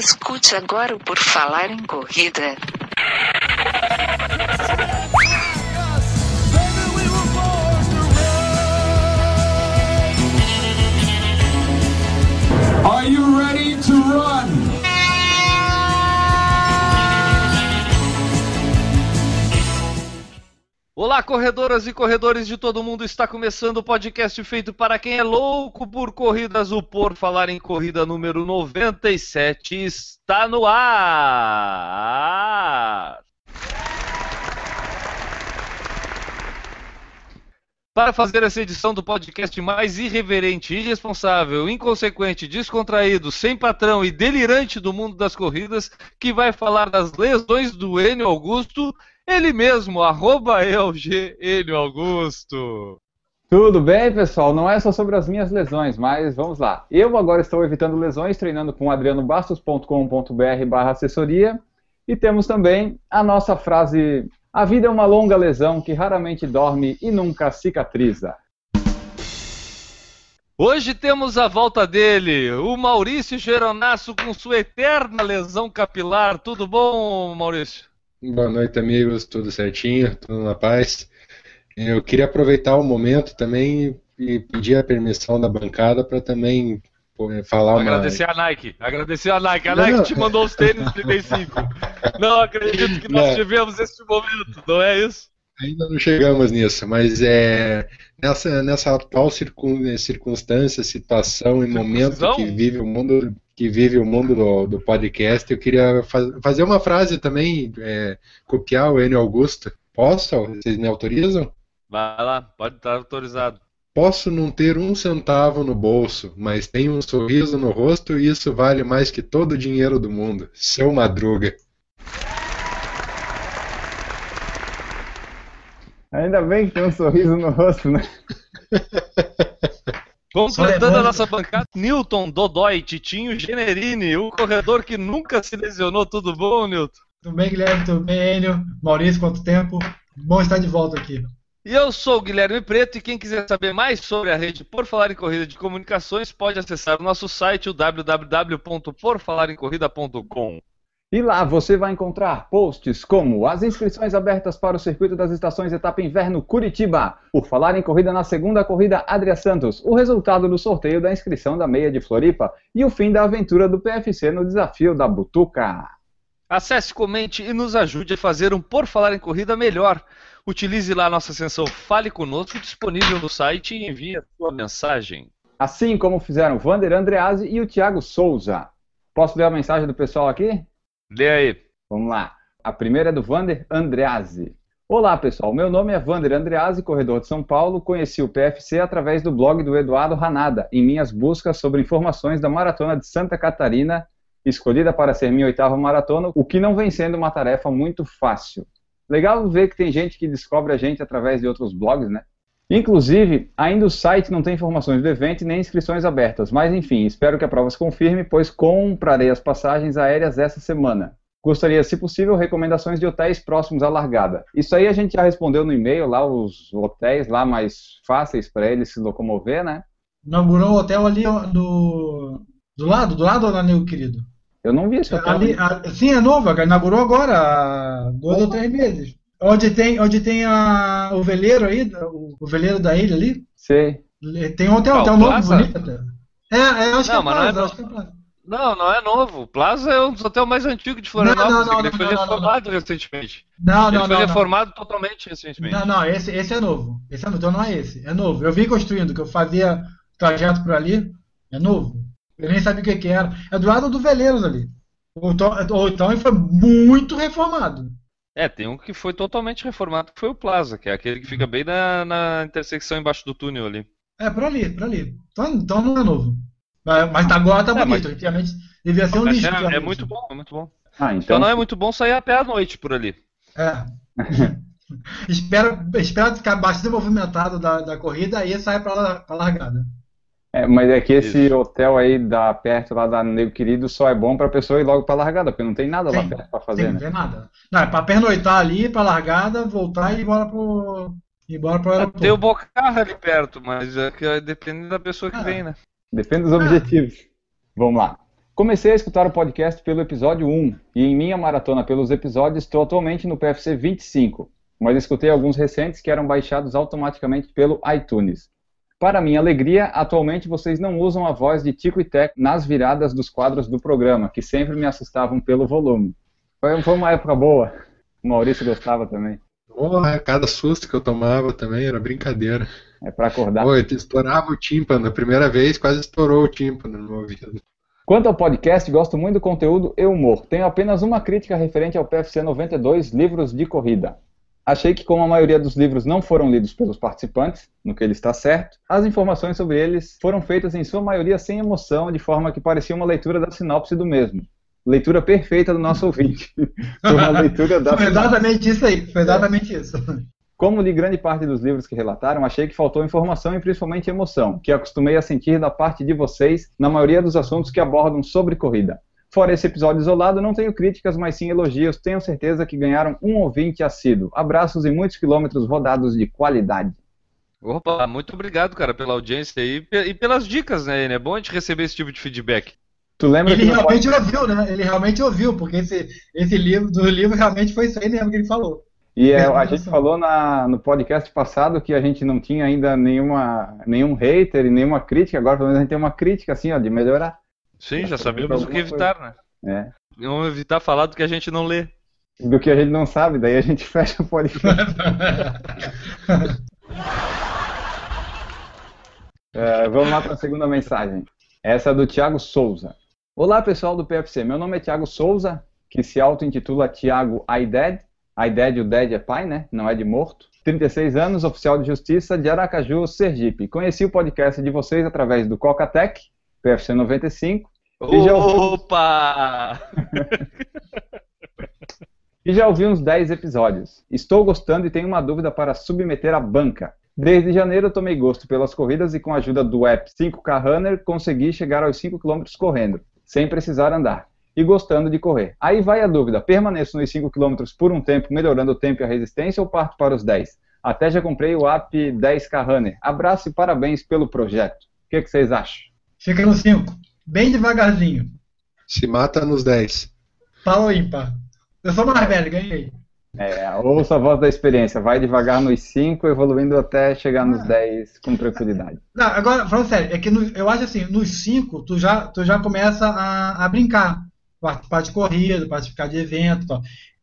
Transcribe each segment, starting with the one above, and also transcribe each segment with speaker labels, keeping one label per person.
Speaker 1: Escute agora o Por Falar em Corrida.
Speaker 2: Are you ready to run?
Speaker 3: Olá, corredoras e corredores de todo mundo. Está começando o podcast feito para quem é louco por corridas. O Por Falar em Corrida número 97 está no ar. Para fazer essa edição do podcast mais irreverente, irresponsável, inconsequente, descontraído, sem patrão e delirante do mundo das corridas, que vai falar das lesões do Enio Augusto, ele mesmo, arroba ELG Augusto.
Speaker 4: Tudo bem, pessoal? Não é só sobre as minhas lesões, mas vamos lá. Eu agora estou evitando lesões, treinando com adrianobastos.com.br barra assessoria. E temos também a nossa frase a vida é uma longa lesão que raramente dorme e nunca cicatriza.
Speaker 3: Hoje temos a volta dele, o Maurício Geronasso com sua eterna lesão capilar. Tudo bom, Maurício?
Speaker 5: Boa noite, amigos. Tudo certinho? Tudo na paz? Eu queria aproveitar o momento também e pedir a permissão da bancada para também falar uma...
Speaker 3: Agradecer a Nike. Agradecer a Nike. A Nike te mandou os tênis 35. Não acredito que nós não. tivemos esse momento, não é isso?
Speaker 5: Ainda não chegamos nisso, mas é nessa, nessa atual circun, circunstância, situação e momento que vive o mundo que vive o mundo do, do podcast, eu queria faz, fazer uma frase também, é, copiar o Enio Augusto. Posso? Vocês me autorizam?
Speaker 3: Vai lá, pode estar autorizado.
Speaker 5: Posso não ter um centavo no bolso, mas tenho um sorriso no rosto e isso vale mais que todo o dinheiro do mundo. Seu Madruga.
Speaker 4: Ainda bem que tem um sorriso no rosto, né?
Speaker 3: Completando a nossa bancada, Newton, Dodói, Titinho, Generini, o corredor que nunca se lesionou. Tudo bom, Newton?
Speaker 6: Tudo bem, Guilherme? Tudo bem, Enio? Maurício, quanto tempo? Bom estar de volta aqui.
Speaker 3: E eu sou o Guilherme Preto e quem quiser saber mais sobre a rede Por Falar em Corrida de Comunicações pode acessar o nosso site o www.porfalarencorrida.com.
Speaker 4: E lá você vai encontrar posts como as inscrições abertas para o Circuito das Estações Etapa Inverno Curitiba, por falar em corrida na segunda corrida Adria Santos, o resultado do sorteio da inscrição da meia de Floripa e o fim da aventura do PFC no desafio da Butuca.
Speaker 3: Acesse, comente e nos ajude a fazer um Por Falar em Corrida melhor. Utilize lá a nossa seção Fale Conosco, disponível no site e envie a sua mensagem.
Speaker 4: Assim como fizeram Vander Andreazzi e o Thiago Souza. Posso ler a mensagem do pessoal aqui?
Speaker 3: Lê aí.
Speaker 4: Vamos lá. A primeira é do Vander Andreazzi. Olá, pessoal. Meu nome é Vander Andreazzi, corredor de São Paulo. Conheci o PFC através do blog do Eduardo Ranada, em minhas buscas sobre informações da Maratona de Santa Catarina, escolhida para ser minha oitava maratona, o que não vem sendo uma tarefa muito fácil. Legal ver que tem gente que descobre a gente através de outros blogs, né? Inclusive, ainda o site não tem informações do evento e nem inscrições abertas, mas enfim, espero que a prova se confirme, pois comprarei as passagens aéreas essa semana. Gostaria, se possível, recomendações de hotéis próximos à largada. Isso aí a gente já respondeu no e-mail, lá os hotéis lá mais fáceis para eles se locomover, né?
Speaker 6: Inaugurou o hotel ali do, do lado, do lado, meu querido?
Speaker 4: Eu não vi esse hotel.
Speaker 6: Ali, a, sim, é novo, inaugurou agora, há dois ou três meses. Onde tem, onde tem a, o veleiro aí, o, o veleiro da ilha ali.
Speaker 4: Sei.
Speaker 6: Tem um hotel, hotel novo, bonito até. É, é, acho,
Speaker 3: não,
Speaker 6: que é Plaza,
Speaker 3: não é
Speaker 6: acho que é Plaza.
Speaker 3: Não, não é novo. Plaza é um dos hotéis mais antigos de Florianópolis.
Speaker 6: Não, não, não,
Speaker 3: ele foi
Speaker 6: não, não,
Speaker 3: reformado recentemente.
Speaker 6: Não,
Speaker 3: ele
Speaker 6: não,
Speaker 3: foi
Speaker 6: não.
Speaker 3: reformado totalmente recentemente.
Speaker 6: Não, não, esse, esse é novo. Esse é novo, então não é esse. É novo. Eu vim construindo, que eu fazia trajeto por ali. É novo. Eu nem sabia o que, que era. É do lado do Veleiros ali. Ou então ele foi muito reformado.
Speaker 3: É, tem um que foi totalmente reformado, que foi o Plaza, que é aquele que fica bem na, na intersecção embaixo do túnel ali.
Speaker 6: É, por ali, por ali. Então, então não é novo. Mas, agora tá
Speaker 3: É,
Speaker 6: bonito.
Speaker 3: mas-
Speaker 6: Antigamente devia ser um lixo.
Speaker 3: é, é muito bom, é muito bom.
Speaker 4: Ah,
Speaker 3: Então
Speaker 4: então,
Speaker 3: não é muito bom sair a pé à noite por ali.
Speaker 6: É. espera, espera ficar bastante movimentado da, da corrida e sai pra, pra largada.
Speaker 4: É, mas é que esse
Speaker 3: Isso.
Speaker 4: hotel aí da perto lá da Nego Querido só é bom pra pessoa ir logo pra largada, porque não tem nada lá
Speaker 6: Sim,
Speaker 4: perto pra
Speaker 6: Sim,
Speaker 4: fazer,
Speaker 6: não
Speaker 4: né?
Speaker 6: tem nada. Não, é pra pernoitar ali, pra largada, voltar e ir embora pro. ir embora pro aeroporto.
Speaker 3: Tem o Bocarra ali perto, mas é que depende da pessoa que
Speaker 6: Ah.
Speaker 3: vem, né?
Speaker 4: Depende dos objetivos. Vamos lá. Comecei a escutar o podcast pelo episódio 1 e em minha maratona pelos episódios estou atualmente no PFC 25, mas escutei alguns recentes que eram baixados automaticamente pelo iTunes. Para minha alegria, atualmente vocês não usam a voz de Tico e Teco nas viradas dos quadros do programa, que sempre me assustavam pelo volume. Foi, foi uma época boa. O Maurício gostava também.
Speaker 5: Porra, cada susto que eu tomava também era brincadeira.
Speaker 4: É para acordar.
Speaker 5: Pô, estourava o tímpano. A primeira vez quase estourou o tímpano no meu ouvido.
Speaker 4: Quanto ao podcast, gosto muito do conteúdo e humor. Tenho apenas uma crítica referente ao PFC 92, livros de corrida. Achei que, como a maioria dos livros não foram lidos pelos participantes, no que ele está certo, as informações sobre eles foram feitas em sua maioria sem emoção, de forma que parecia uma leitura da sinopse do mesmo. Leitura perfeita do nosso ouvinte.
Speaker 6: Foi uma leitura da Foi exatamente isso aí, foi exatamente isso.
Speaker 4: Como li grande parte dos livros que relataram, achei que faltou informação e principalmente emoção, que acostumei a sentir da parte de vocês na maioria dos assuntos que abordam sobre corrida. Fora esse episódio isolado, não tenho críticas, mas sim elogios. Tenho certeza que ganharam um ouvinte assíduo. Abraços e muitos quilômetros rodados de qualidade.
Speaker 3: Opa, muito obrigado, cara, pela audiência aí e pelas dicas, né? É bom a gente receber esse tipo de feedback.
Speaker 6: Tu lembra ele realmente pode... ouviu, né? Ele realmente ouviu, porque esse, esse livro do livro realmente foi isso aí mesmo que ele falou.
Speaker 4: E é, a gente falou na, no podcast passado que a gente não tinha ainda nenhuma, nenhum hater e nenhuma crítica, agora pelo menos a gente tem uma crítica assim, ó, de melhorar.
Speaker 3: Sim, já sabemos o que evitar, coisa. né? É. Vamos evitar falar do que a gente não lê.
Speaker 4: Do que a gente não sabe, daí a gente fecha o podcast. é, vamos lá para a segunda mensagem. Essa é do Thiago Souza. Olá, pessoal do PFC. Meu nome é Thiago Souza, que se auto-intitula Thiago iDead. iDead, o Dead é pai, né? Não é de morto. 36 anos, oficial de justiça de Aracaju, Sergipe. Conheci o podcast de vocês através do Cocatec, PFC 95,
Speaker 3: Opa!
Speaker 4: e já ouvi uns 10 episódios. Estou gostando e tenho uma dúvida para submeter à banca. Desde janeiro eu tomei gosto pelas corridas e com a ajuda do app 5K Runner consegui chegar aos 5 km correndo, sem precisar andar. E gostando de correr. Aí vai a dúvida: permaneço nos 5 km por um tempo, melhorando o tempo e a resistência, ou parto para os 10? Até já comprei o app 10K Runner. Abraço e parabéns pelo projeto. O que, que vocês acham?
Speaker 6: Fica no 5 bem devagarzinho.
Speaker 5: Se mata nos 10.
Speaker 6: Pau ou ímpar? Eu sou mais velho, ganhei.
Speaker 4: É, ouça a voz da experiência, vai devagar nos 5, evoluindo até chegar nos 10 ah. com tranquilidade.
Speaker 6: Não, agora, falando sério, é que no, eu acho assim, nos 5 tu já, tu já começa a, a brincar, participar de corrida, participar de evento e tal.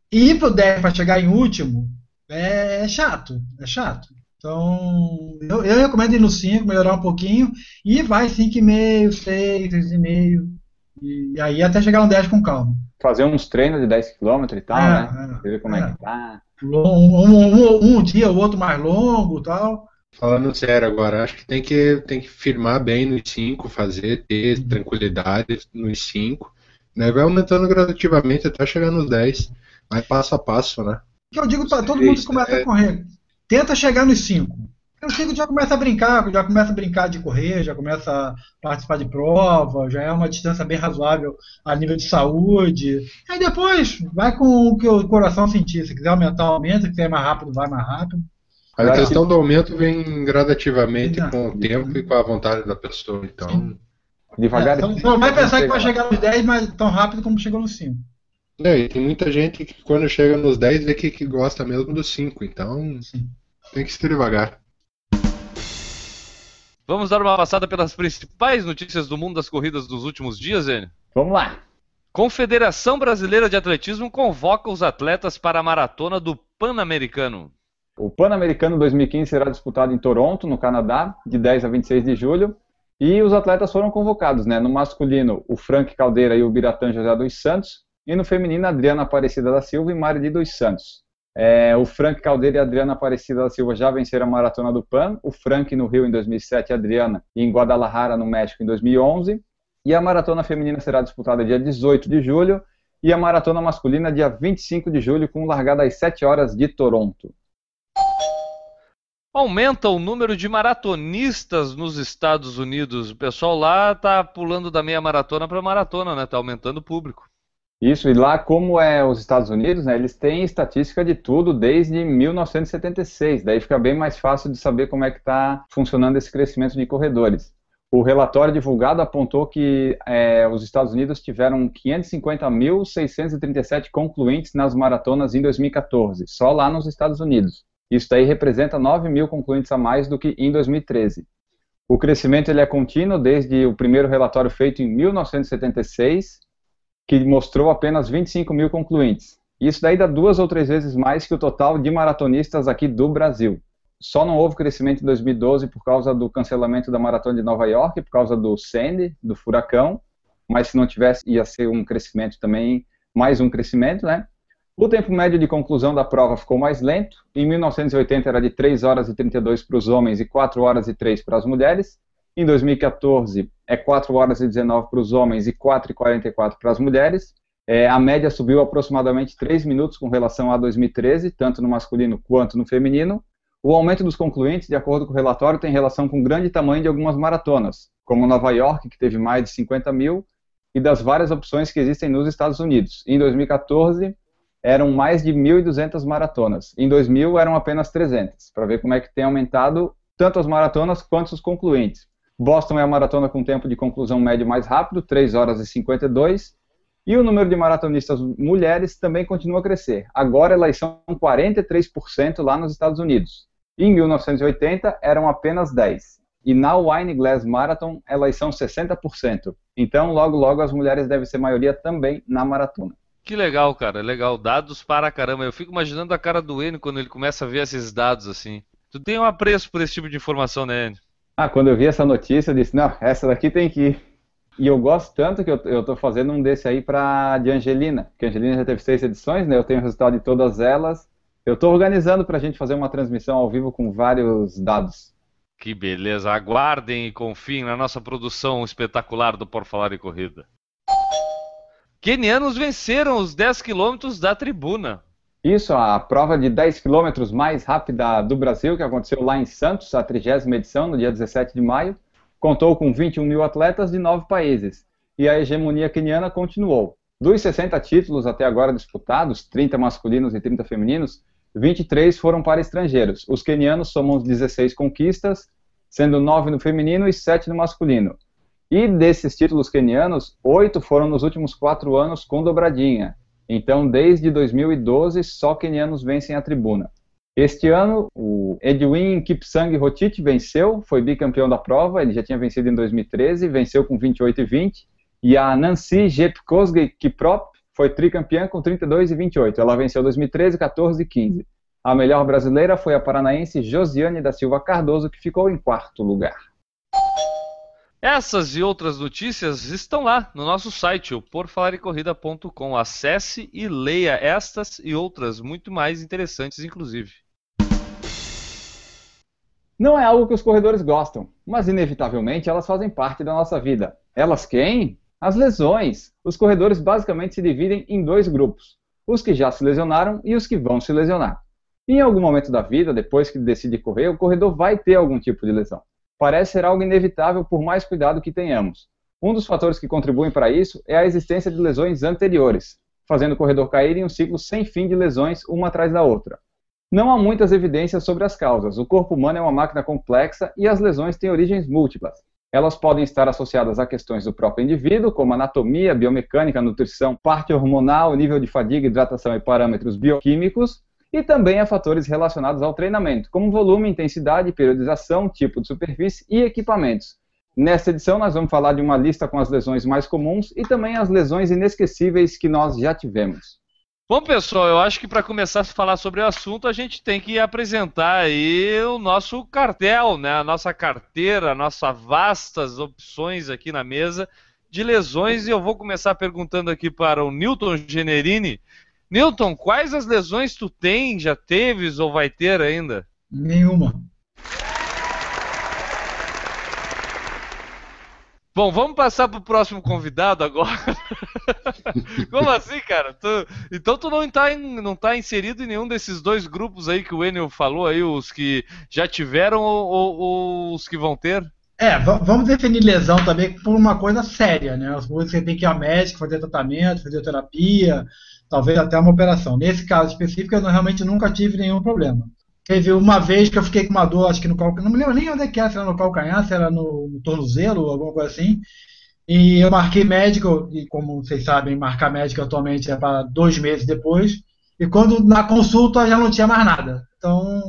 Speaker 6: E ir pro 10 para chegar em último é, é chato, é chato. Então, eu, eu recomendo ir no 5, melhorar um pouquinho, e vai 5,5, 6, 6,5, e, e aí até chegar no 10 com calma.
Speaker 4: Fazer uns treinos de 10 km e tal, é, né? É, ver como é, é que tá.
Speaker 6: Um, um, um, um dia, o outro mais longo e tal.
Speaker 5: Falando sério agora, acho que tem que, tem que firmar bem nos 5, fazer, ter uhum. tranquilidade nos 5, né? Vai aumentando gradativamente até chegar nos 10. Vai passo a passo, né?
Speaker 6: Que eu digo para todo mundo que começa é... a correr tenta chegar nos 5. O 5 já começa a brincar, já começa a brincar de correr, já começa a participar de prova, já é uma distância bem razoável a nível de saúde. Aí depois vai com o que o coração sentir. Se quiser aumentar, aumenta. Se quiser mais rápido, vai mais rápido.
Speaker 5: A questão do aumento vem gradativamente Exato. com o tempo e com a vontade da pessoa. Então, Sim.
Speaker 6: devagar. É, então, não vai pensar que vai chegar nos 10, mas tão rápido como chegou nos 5.
Speaker 5: É, e tem muita gente que quando chega nos 10 vê que, que gosta mesmo dos 5, então Sim. tem que ser devagar.
Speaker 3: Vamos dar uma passada pelas principais notícias do mundo das corridas dos últimos dias, Enio?
Speaker 4: Vamos lá.
Speaker 3: Confederação Brasileira de Atletismo convoca os atletas para a maratona do Pan-Americano.
Speaker 4: O Pan-Americano 2015 será disputado em Toronto, no Canadá, de 10 a 26 de julho. E os atletas foram convocados, né? No masculino, o Frank Caldeira e o Biratã José dos Santos. E no feminino, Adriana Aparecida da Silva e Mari dos Santos. É, o Frank Caldeira e Adriana Aparecida da Silva já venceram a Maratona do PAN. O Frank no Rio em 2007 e a Adriana em Guadalajara, no México, em 2011. E a Maratona Feminina será disputada dia 18 de julho e a Maratona Masculina dia 25 de julho, com largada às 7 horas de Toronto.
Speaker 3: Aumenta o número de maratonistas nos Estados Unidos. O pessoal lá tá pulando da meia maratona para maratona, né? Tá aumentando o público.
Speaker 4: Isso, e lá, como é os Estados Unidos, né, eles têm estatística de tudo desde 1976, daí fica bem mais fácil de saber como é que está funcionando esse crescimento de corredores. o relatório divulgado apontou que é, os Estados Unidos tiveram 550.637 concluintes nas maratonas em 2014, só lá nos Estados Unidos. Isso daí representa 9 mil concluintes a mais do que em 2013. O crescimento ele é contínuo desde o primeiro relatório feito em 1976, que mostrou apenas 25 mil concluintes. Isso daí dá duas ou três vezes mais que o total de maratonistas aqui do Brasil. Só não houve crescimento em 2012 por causa do cancelamento da maratona de Nova York, por causa do Sandy, do furacão, mas se não tivesse, ia ser um crescimento também, mais um crescimento, né? O tempo médio de conclusão da prova ficou mais lento. Em 1980 era de 3 horas e 32 para os homens e 4 horas e 3 para as mulheres. Em 2014 é 4 horas e 19 para os homens e 4 e 44 para as mulheres. É, a média subiu aproximadamente 3 minutos com relação a 2013, tanto no masculino quanto no feminino. O aumento dos concluintes, de acordo com o relatório, tem relação com o grande tamanho de algumas maratonas, como Nova York, que teve mais de 50 mil, e das várias opções que existem nos Estados Unidos. Em 2014, eram mais de 1.200 maratonas. Em 2000 eram apenas 300, para ver como é que tem aumentado tanto as maratonas quanto os concluintes. Boston é a maratona com tempo de conclusão médio mais rápido, 3 horas e 52, e o número de maratonistas mulheres também continua a crescer. Agora elas são 43% lá nos Estados Unidos. Em 1980 eram apenas 10. E na Wine Glass Marathon elas são 60%. Então, logo logo as mulheres devem ser maioria também na maratona.
Speaker 3: Que legal, cara, legal. Dados para caramba. Eu fico imaginando a cara do Enio quando ele começa a ver esses dados assim. Tu tem um apreço por esse tipo de informação, né, Enio?
Speaker 4: Ah, quando eu vi essa notícia, eu disse, não, essa daqui tem que ir. E eu gosto tanto que eu, eu tô fazendo um desse aí para de Angelina, porque a Angelina já teve seis edições, né? Eu tenho o resultado de todas elas. Eu estou organizando para a gente fazer uma transmissão ao vivo com vários dados.
Speaker 3: Que beleza. Aguardem e confiem na nossa produção espetacular do Por Falar em Corrida. Quenianos venceram os 10 quilômetros da tribuna.
Speaker 4: Isso, a prova de 10 quilômetros mais rápida do Brasil, que aconteceu lá em Santos, a 30 edição, no dia 17 de maio, contou com 21 mil atletas de nove países. E a hegemonia queniana continuou. Dos 60 títulos até agora disputados, 30 masculinos e 30 femininos, 23 foram para estrangeiros. Os quenianos somam 16 conquistas, sendo 9 no feminino e 7 no masculino. E desses títulos quenianos, oito foram nos últimos quatro anos com dobradinha. Então, desde 2012, só quenianos vencem a tribuna. Este ano, o Edwin Kipsang Rotich venceu, foi bicampeão da prova, ele já tinha vencido em 2013, venceu com 28 e 20. E a Nancy Jepkosgei Kiprop foi tricampeã com 32 e 28. Ela venceu 2013, 14 e 15. A melhor brasileira foi a paranaense Josiane da Silva Cardoso, que ficou em quarto lugar.
Speaker 3: Essas e outras notícias estão lá no nosso site, o porfalarecorrida.com. Acesse e leia estas e outras muito mais interessantes, inclusive.
Speaker 4: Não é algo que os corredores gostam, mas inevitavelmente elas fazem parte da nossa vida. Elas quem? As lesões. Os corredores basicamente se dividem em dois grupos: os que já se lesionaram e os que vão se lesionar. Em algum momento da vida, depois que decide correr, o corredor vai ter algum tipo de lesão parece ser algo inevitável por mais cuidado que tenhamos. Um dos fatores que contribuem para isso é a existência de lesões anteriores, fazendo o corredor cair em um ciclo sem fim de lesões uma atrás da outra. Não há muitas evidências sobre as causas. O corpo humano é uma máquina complexa e as lesões têm origens múltiplas. Elas podem estar associadas a questões do próprio indivíduo, como anatomia, biomecânica, nutrição, parte hormonal, nível de fadiga, hidratação e parâmetros bioquímicos, e também a fatores relacionados ao treinamento, como volume, intensidade, periodização, tipo de superfície e equipamentos. Nesta edição, nós vamos falar de uma lista com as lesões mais comuns e também as lesões inesquecíveis que nós já tivemos.
Speaker 3: Bom, pessoal, eu acho que para começar a falar sobre o assunto, a gente tem que apresentar aí o nosso cartel, né? a nossa carteira, nossas vastas opções aqui na mesa de lesões. E eu vou começar perguntando aqui para o Newton Generini, Newton, quais as lesões tu tem, já teves ou vai ter ainda?
Speaker 6: Nenhuma.
Speaker 3: Bom, vamos passar pro próximo convidado agora. Como assim, cara? Tu... Então tu não está em... não tá inserido em nenhum desses dois grupos aí que o Enio falou aí, os que já tiveram ou, ou, ou os que vão ter?
Speaker 6: É, vamos definir lesão também por uma coisa séria, né? As coisas que tem que ir ao médico, fazer tratamento, fazer terapia, talvez até uma operação. Nesse caso específico, eu realmente nunca tive nenhum problema. Teve uma vez que eu fiquei com uma dor, acho que no calcanhar, não me lembro nem onde é que era, se era no calcanhar, se era no, no tornozelo, alguma coisa assim. E eu marquei médico, e como vocês sabem, marcar médico atualmente é para dois meses depois. E quando na consulta já não tinha mais nada. Então,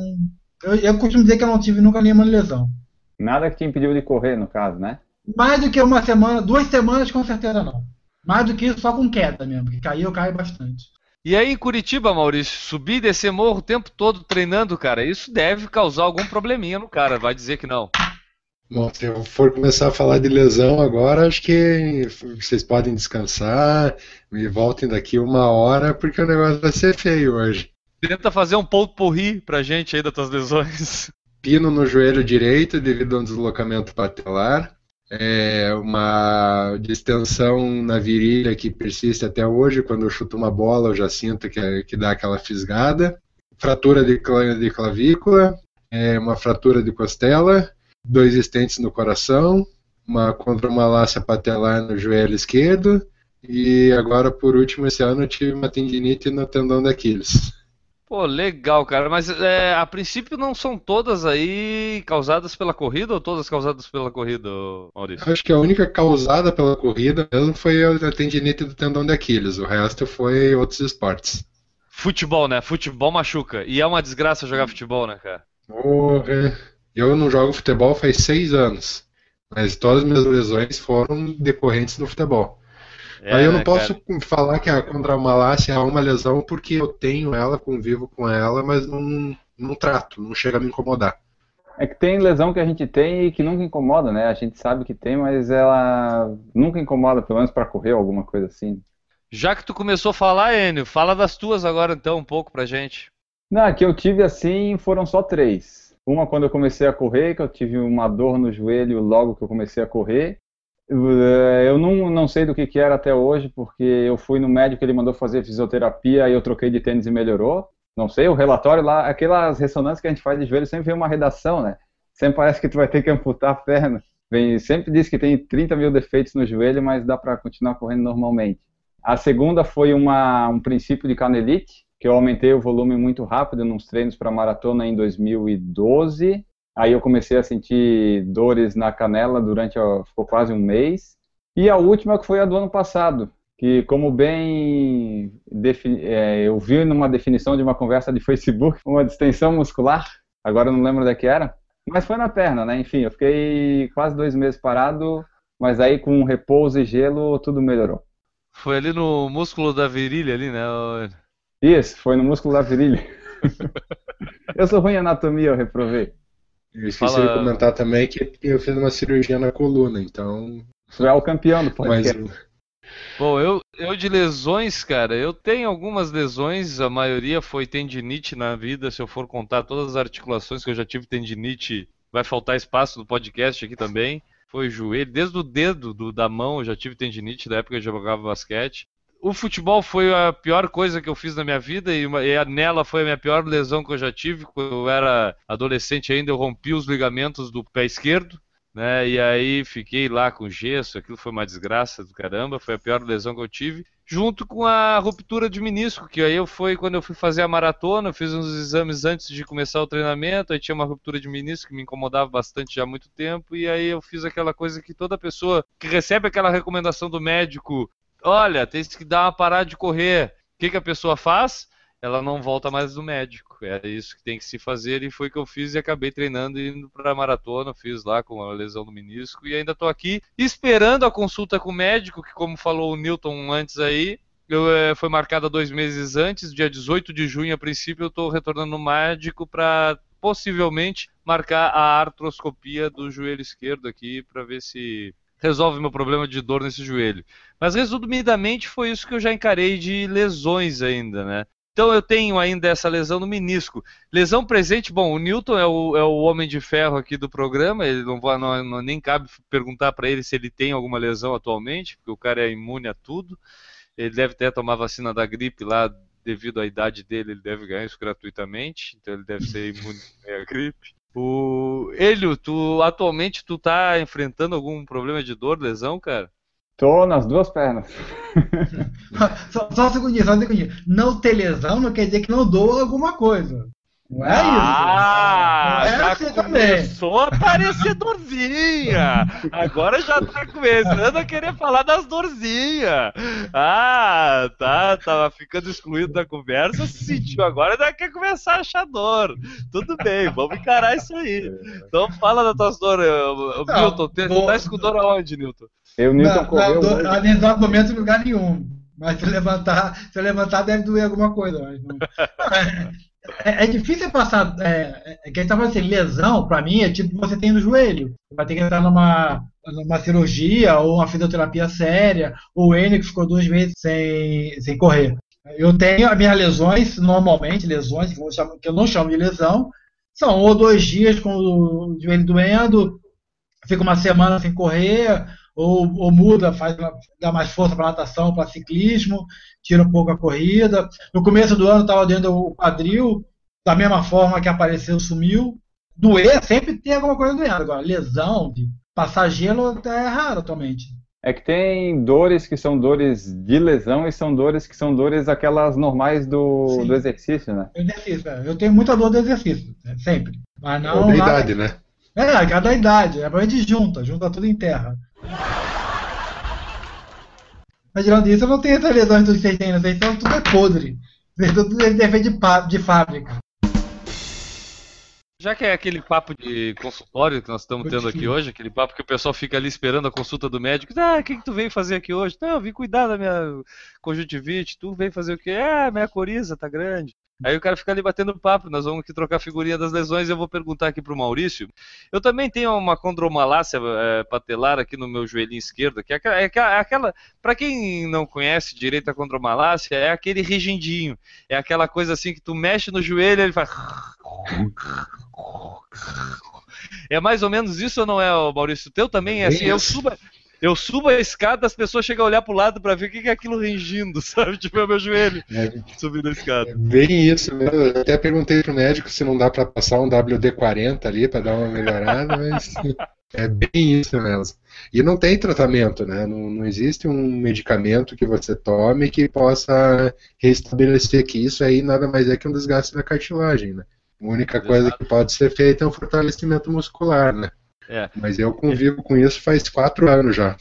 Speaker 6: eu, eu costumo dizer que eu não tive nunca nenhuma lesão.
Speaker 4: Nada que te impediu de correr, no caso, né?
Speaker 6: Mais do que uma semana, duas semanas com certeza não. Mais do que isso, só com queda mesmo, porque cair eu caio bastante.
Speaker 3: E aí em Curitiba, Maurício, subir e descer morro o tempo todo treinando, cara, isso deve causar algum probleminha no cara, vai dizer que não.
Speaker 5: Bom, se eu for começar a falar de lesão agora, acho que vocês podem descansar, me voltem daqui uma hora, porque o negócio vai ser feio hoje.
Speaker 3: Tenta fazer um ponto porri pra gente aí das tuas lesões.
Speaker 5: Pino no joelho direito devido a um deslocamento patelar é uma distensão na virilha que persiste até hoje. Quando eu chuto uma bola, eu já sinto que, que dá aquela fisgada. Fratura de, de clavícula, é uma fratura de costela, dois estentes no coração, uma contramalácia patelar no joelho esquerdo. E agora, por último, esse ano eu tive uma tendinite no tendão da Aquiles.
Speaker 3: Pô, legal, cara. Mas é, a princípio não são todas aí causadas pela corrida ou todas causadas pela corrida, Maurício?
Speaker 5: Acho que a única causada pela corrida mesmo foi a tendinite do tendão de Aquiles. O resto foi outros esportes.
Speaker 3: Futebol, né? Futebol machuca. E é uma desgraça jogar futebol, né, cara?
Speaker 5: Porra. Eu não jogo futebol faz seis anos. Mas todas as minhas lesões foram decorrentes do futebol. É, Aí eu não né, posso cara? falar que a contramalácia é uma lesão porque eu tenho ela, convivo com ela, mas não, não trato, não chega a me incomodar.
Speaker 4: É que tem lesão que a gente tem e que nunca incomoda, né? A gente sabe que tem, mas ela nunca incomoda, pelo menos para correr ou alguma coisa assim.
Speaker 3: Já que tu começou a falar, Enio, fala das tuas agora então um pouco pra gente.
Speaker 4: Não, que eu tive assim foram só três. Uma quando eu comecei a correr, que eu tive uma dor no joelho logo que eu comecei a correr. Eu não, não sei do que, que era até hoje, porque eu fui no médico, ele mandou fazer fisioterapia e eu troquei de tênis e melhorou. Não sei, o relatório lá, aquelas ressonâncias que a gente faz de joelho sempre vem uma redação, né? Sempre parece que tu vai ter que amputar a perna. Vem, sempre diz que tem 30 mil defeitos no joelho, mas dá para continuar correndo normalmente. A segunda foi uma, um princípio de canelite, que eu aumentei o volume muito rápido nos treinos para maratona em 2012 Aí eu comecei a sentir dores na canela durante, ficou quase um mês. E a última que foi a do ano passado, que como bem é, eu vi numa definição de uma conversa de Facebook, uma distensão muscular, agora eu não lembro da que era, mas foi na perna, né? Enfim, eu fiquei quase dois meses parado, mas aí com repouso e gelo tudo melhorou.
Speaker 3: Foi ali no músculo da virilha ali, né?
Speaker 4: Isso, foi no músculo da virilha. eu sou ruim em anatomia, eu reprovei.
Speaker 5: Eu esqueci Fala... de comentar também que eu fiz uma cirurgia na coluna, então.
Speaker 4: Você é o campeão do podcast. Mas...
Speaker 3: Bom, eu, eu de lesões, cara, eu tenho algumas lesões, a maioria foi tendinite na vida, se eu for contar todas as articulações que eu já tive tendinite, vai faltar espaço no podcast aqui também. Foi joelho, desde o dedo do, da mão eu já tive tendinite da época que eu jogava basquete o futebol foi a pior coisa que eu fiz na minha vida e, uma, e nela foi a minha pior lesão que eu já tive. Quando eu era adolescente ainda, eu rompi os ligamentos do pé esquerdo. Né, e aí fiquei lá com gesso, aquilo foi uma desgraça do caramba, foi a pior lesão que eu tive, junto com a ruptura de menisco, que aí eu fui quando eu fui fazer a maratona, eu fiz uns exames antes de começar o treinamento, aí tinha uma ruptura de menisco que me incomodava bastante já há muito tempo, e aí eu fiz aquela coisa que toda pessoa que recebe aquela recomendação do médico olha, tem que dar uma parada de correr. O que, que a pessoa faz? Ela não volta mais do médico. É isso que tem que se fazer e foi o que eu fiz e acabei treinando e indo para maratona. Fiz lá com a lesão no menisco e ainda estou aqui esperando a consulta com o médico, que, como falou o Newton antes aí, eu, é, foi marcada dois meses antes, dia 18 de junho, a princípio, eu estou retornando no médico para possivelmente marcar a artroscopia do joelho esquerdo aqui para ver se resolve meu problema de dor nesse joelho. Mas resumidamente foi isso que eu já encarei de lesões ainda, né? Então eu tenho ainda essa lesão no menisco. Lesão presente, bom, o Newton é o, é o homem de ferro aqui do programa, ele não, não, não nem cabe perguntar para ele se ele tem alguma lesão atualmente, porque o cara é imune a tudo. Ele deve até tomar vacina da gripe lá, devido à idade dele, ele deve ganhar isso gratuitamente, então ele deve ser imune à gripe. O Elio, tu atualmente tu tá enfrentando algum problema de dor, lesão, cara?
Speaker 4: Tô nas duas pernas.
Speaker 6: só, só um segundinho, só um segundinho. Não ter lesão não quer dizer que não doa alguma coisa. Não é isso.
Speaker 3: Ah,
Speaker 6: é
Speaker 3: já
Speaker 6: assim também.
Speaker 3: começou a aparecer dorzinha. Agora já tá começando a querer falar das dorzinhas. Ah, tá, tava ficando excluído da conversa, se sentiu agora, já quer começar a achar dor. Tudo bem, vamos encarar isso aí. Então fala das tuas dores, Newton. Você tá com dor aonde, Newton?
Speaker 4: Eu,
Speaker 6: Na,
Speaker 4: Newton,
Speaker 6: na,
Speaker 4: correu
Speaker 6: do,
Speaker 4: hoje.
Speaker 6: a- nesse exato momento, em lugar nenhum. Mas se levantar, se levantar deve doer alguma coisa. Não... é, é difícil passar. É, é, que a gente tá assim, lesão, pra mim, é tipo você tem no joelho. Vai ter que entrar numa, numa cirurgia ou uma fisioterapia séria. O Enio que ficou dois meses sem, sem correr. Eu tenho as minhas lesões, normalmente, lesões que eu que eu não chamo de lesão, são ou dois dias com o joelho doendo, fica uma semana sem correr, ou, ou muda, faz dá mais força para natação, para ciclismo, tira um pouco a corrida. No começo do ano estava doendo o quadril, da mesma forma que apareceu, sumiu. Doer, sempre tem alguma coisa doendo. Agora, lesão, de passar gelo, é raro atualmente.
Speaker 4: É que tem dores que são dores de lesão e são dores que são dores aquelas normais do,
Speaker 6: Sim.
Speaker 4: do exercício, né?
Speaker 6: Exercício, é. eu tenho muita dor do exercício, é, sempre. Mas não.
Speaker 5: Ou da
Speaker 6: nada-
Speaker 5: idade, né?
Speaker 6: É, cada idade. É pra gente junta, junta tudo em terra. Mas tirando isso, eu não tenho essas lesões que vocês têm? Vocês são tudo é podre. Vocês tudo é defeito de, de fábrica.
Speaker 3: Já que é aquele papo de consultório que nós estamos tendo aqui hoje, aquele papo que o pessoal fica ali esperando a consulta do médico. Ah, o que, que tu veio fazer aqui hoje? Não, eu vim cuidar da minha conjuntivite. Tu veio fazer o quê? Ah, minha coriza tá grande. Aí o cara fica ali batendo papo, nós vamos aqui trocar figurinha das lesões e eu vou perguntar aqui pro Maurício. Eu também tenho uma condromalácia eh, patelar aqui no meu joelhinho esquerdo, que é aquela, é aquela, é para quem não conhece direito a condromalácia, é aquele regendinho. É aquela coisa assim que tu mexe no joelho e ele faz é mais ou menos isso ou não é, Maurício? O teu também é assim, eu
Speaker 5: isso.
Speaker 3: Eu subo a escada, as pessoas chegam a olhar pro lado pra ver o que é aquilo rangindo, sabe? Tipo, é o meu joelho
Speaker 5: É,
Speaker 3: subindo a escada.
Speaker 5: é bem isso mesmo. Eu até perguntei pro médico se não dá pra passar um WD-40 ali pra dar uma melhorada, mas é bem isso mesmo. E não tem tratamento, né? Não, não existe um medicamento que você tome que possa restabelecer que isso aí nada mais é que um desgaste da cartilagem, né? A única coisa que pode ser feita é um fortalecimento muscular, né?
Speaker 3: É.
Speaker 5: Mas eu convivo com isso faz quatro anos já.